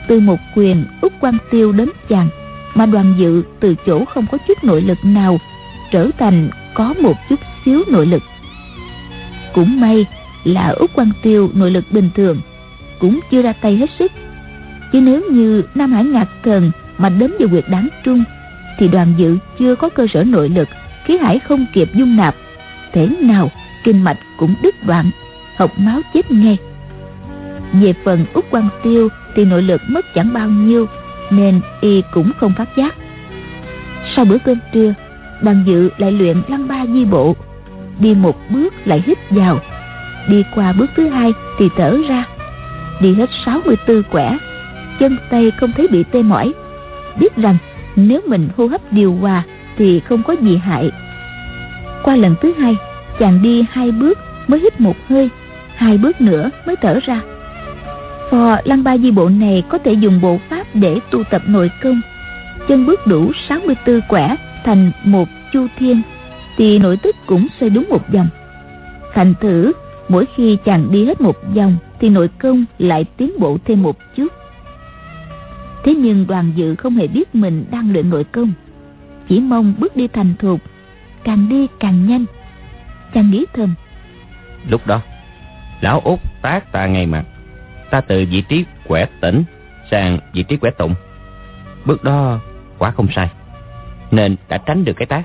từ một quyền út quan tiêu đến chàng, mà đoàn dự từ chỗ không có chút nội lực nào, trở thành có một chút xíu nội lực. Cũng may là út quan tiêu nội lực bình thường, cũng chưa ra tay hết sức. Chứ nếu như nam hải ngạc thần mà đến vào quyệt đáng trung, thì đoàn dự chưa có cơ sở nội lực, khí hải không kịp dung nạp. Thế nào, kinh mạch cũng đứt đoạn, học máu chết ngay. Về phần út quan tiêu thì nội lực mất chẳng bao nhiêu, nên y cũng không phát giác. Sau bữa cơm trưa đoàn dự lại luyện lăng ba di bộ, đi một bước lại hít vào. Đi qua bước thứ hai thì thở ra. Đi hết 64 quẻ, chân tay không thấy bị tê mỏi. Biết rằng nếu mình hô hấp điều hòa thì không có gì hại. Qua lần thứ hai, chàng đi hai bước mới hít một hơi, hai bước nữa mới thở ra phò lăng ba di bộ này có thể dùng bộ pháp để tu tập nội công. Chân bước đủ 64 quẻ thành một chu thiên, thì nội tức cũng xoay đúng một vòng thành thử, mỗi khi chàng đi hết một vòng thì nội công lại tiến bộ thêm một chút. Thế nhưng đoàn dự không hề biết mình đang luyện nội công. Chỉ mong bước đi thành thục, càng đi càng nhanh. Chàng nghĩ thầm, lúc đó, lão út tác ta ngay mặt ta từ vị trí quẻ tỉnh sang vị trí quẻ tụng. Bước đó quả không sai, nên đã tránh được cái tác.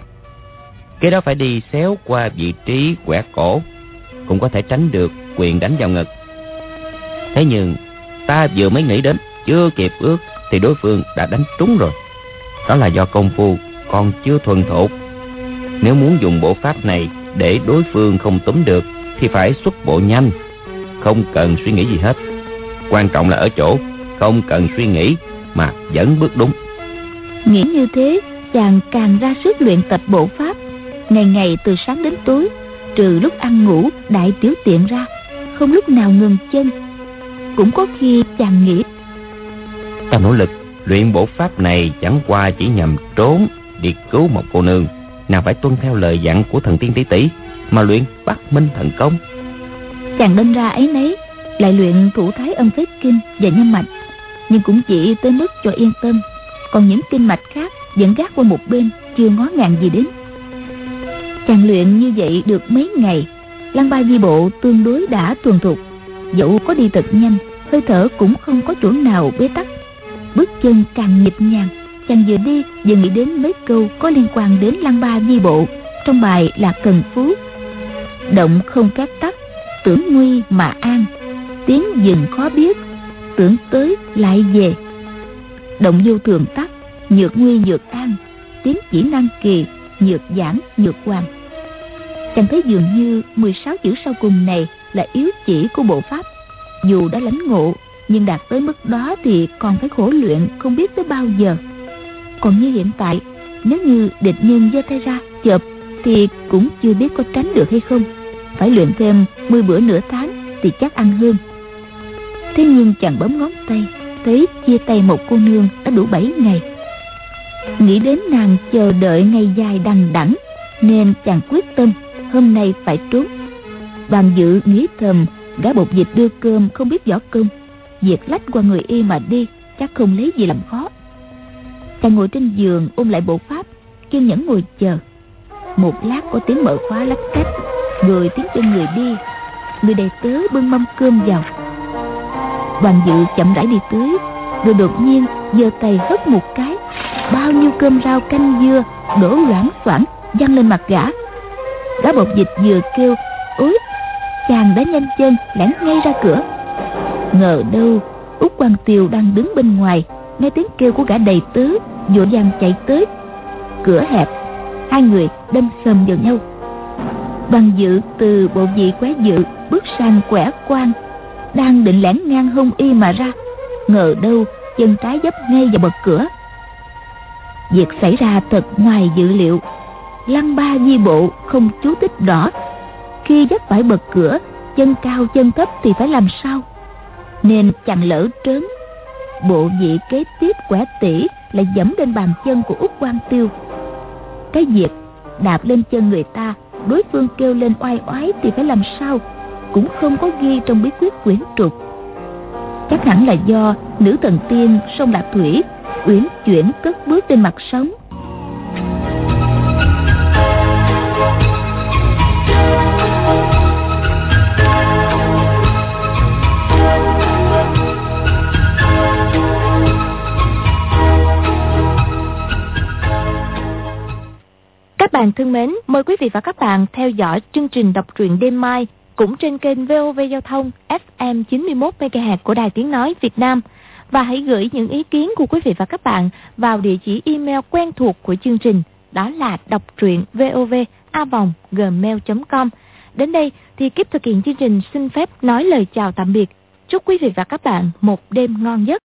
Cái đó phải đi xéo qua vị trí quẻ cổ, cũng có thể tránh được quyền đánh vào ngực. Thế nhưng, ta vừa mới nghĩ đến, chưa kịp ước, thì đối phương đã đánh trúng rồi. Đó là do công phu còn chưa thuần thục. Nếu muốn dùng bộ pháp này để đối phương không túm được, thì phải xuất bộ nhanh, không cần suy nghĩ gì hết. Quan trọng là ở chỗ không cần suy nghĩ mà vẫn bước đúng. Nghĩ như thế, chàng càng ra sức luyện tập bộ pháp. Ngày ngày từ sáng đến tối, trừ lúc ăn ngủ, đại tiểu tiện ra, không lúc nào ngừng chân. Cũng có khi chàng nghĩ Ta nỗ lực luyện bộ pháp này chẳng qua chỉ nhằm trốn đi cứu một cô nương. Nào phải tuân theo lời dặn của thần tiên tỷ tỷ mà luyện bắt minh thần công. Chàng đâm ra ấy nấy, lại luyện thủ thái âm phế kinh và nhân mạch. Nhưng cũng chỉ tới mức cho yên tâm. Còn những kinh mạch khác vẫn gác qua một bên, chưa ngó ngàng gì đến. Chàng luyện như vậy được mấy ngày, lăng ba di bộ tương đối đã thuần thục. Dẫu có đi thật nhanh, hơi thở cũng không có chỗ nào bế tắc bước chân càng nhịp nhàng chàng vừa đi vừa nghĩ đến mấy câu có liên quan đến lăng ba di bộ trong bài là cần phú động không các tắc tưởng nguy mà an tiếng dừng khó biết, tưởng tới lại về. Động vô thường tắc nhược nguy nhược an, tiếng chỉ năng kỳ, nhược giảng, nhược hoàng chàng thấy dường như 16 chữ sau cùng này là yếu chỉ của bộ pháp. Dù đã lãnh ngộ, nhưng đạt tới mức đó thì còn phải khổ luyện không biết tới bao giờ. Còn như hiện tại, nếu như địch nhân giơ tay ra chợp thì cũng chưa biết có tránh được hay không. Phải luyện thêm 10 bữa nửa tháng thì chắc ăn hơn thế nhưng chàng bấm ngón tay, thấy chia tay một cô nương đã đủ 7 ngày. Nghĩ đến nàng chờ đợi ngày dài đằng đẵng, nên chàng quyết tâm hôm nay phải trốn. Bàn dự nghĩ thầm, gã bột dịch đưa cơm không biết võ cơm Việc lách qua người y mà đi, Chắc không lấy gì làm khó. Chàng ngồi trên giường ôm lại bộ pháp, Kiên nhẫn ngồi chờ. Một lát có tiếng mở khóa lách cách, Rồi tiếng chân người đi. Người đầy tớ bưng mâm cơm vào. Hoàng dự chậm rãi đi tới, Rồi đột nhiên giơ tay hất một cái. Bao nhiêu cơm rau canh dưa Đổ loãng xoảng, văng lên mặt gã. Gã bột dịch vừa kêu, Ôi, chàng đã nhanh chân lẻn ngay ra cửa. Ngờ đâu út quan tiều đang đứng bên ngoài, nghe tiếng kêu của gã đầy tớ vội vàng chạy tới. Cửa hẹp, hai người đâm sầm vào nhau. Bằng dự từ bộ vị quái dự bước sang quẻ quan đang định lẻn ngang hông y mà ra. Ngờ đâu, chân trái dấp ngay vào bậc cửa. Việc xảy ra thật ngoài dự liệu. Lăng ba di bộ không chú tích rõ. Khi dấp phải bậc cửa, chân cao chân thấp thì phải làm sao? Nên chàng lỡ trớn. Bộ vị kế tiếp quẻ tỷ lại dẫm lên bàn chân của út quan tiêu. Cái việc đạp lên chân người ta, đối phương kêu lên oai oái thì phải làm sao? Cũng không có ghi trong bí quyết quyển trục chắc hẳn là do nữ thần tiên sông lạc thủy uyển chuyển cất bước trên mặt sóng Các bạn thân mến, mời quý vị và các bạn theo dõi chương trình đọc truyện đêm mai cũng trên kênh VOV Giao thông FM 91 MHz của Đài Tiếng nói Việt Nam và hãy gửi những ý kiến của quý vị và các bạn vào địa chỉ email quen thuộc của chương trình, đó là đọc truyện vovavonggmail.com. Đến đây thì kiếp thực hiện chương trình xin phép nói lời chào tạm biệt. Chúc quý vị và các bạn một đêm ngon giấc.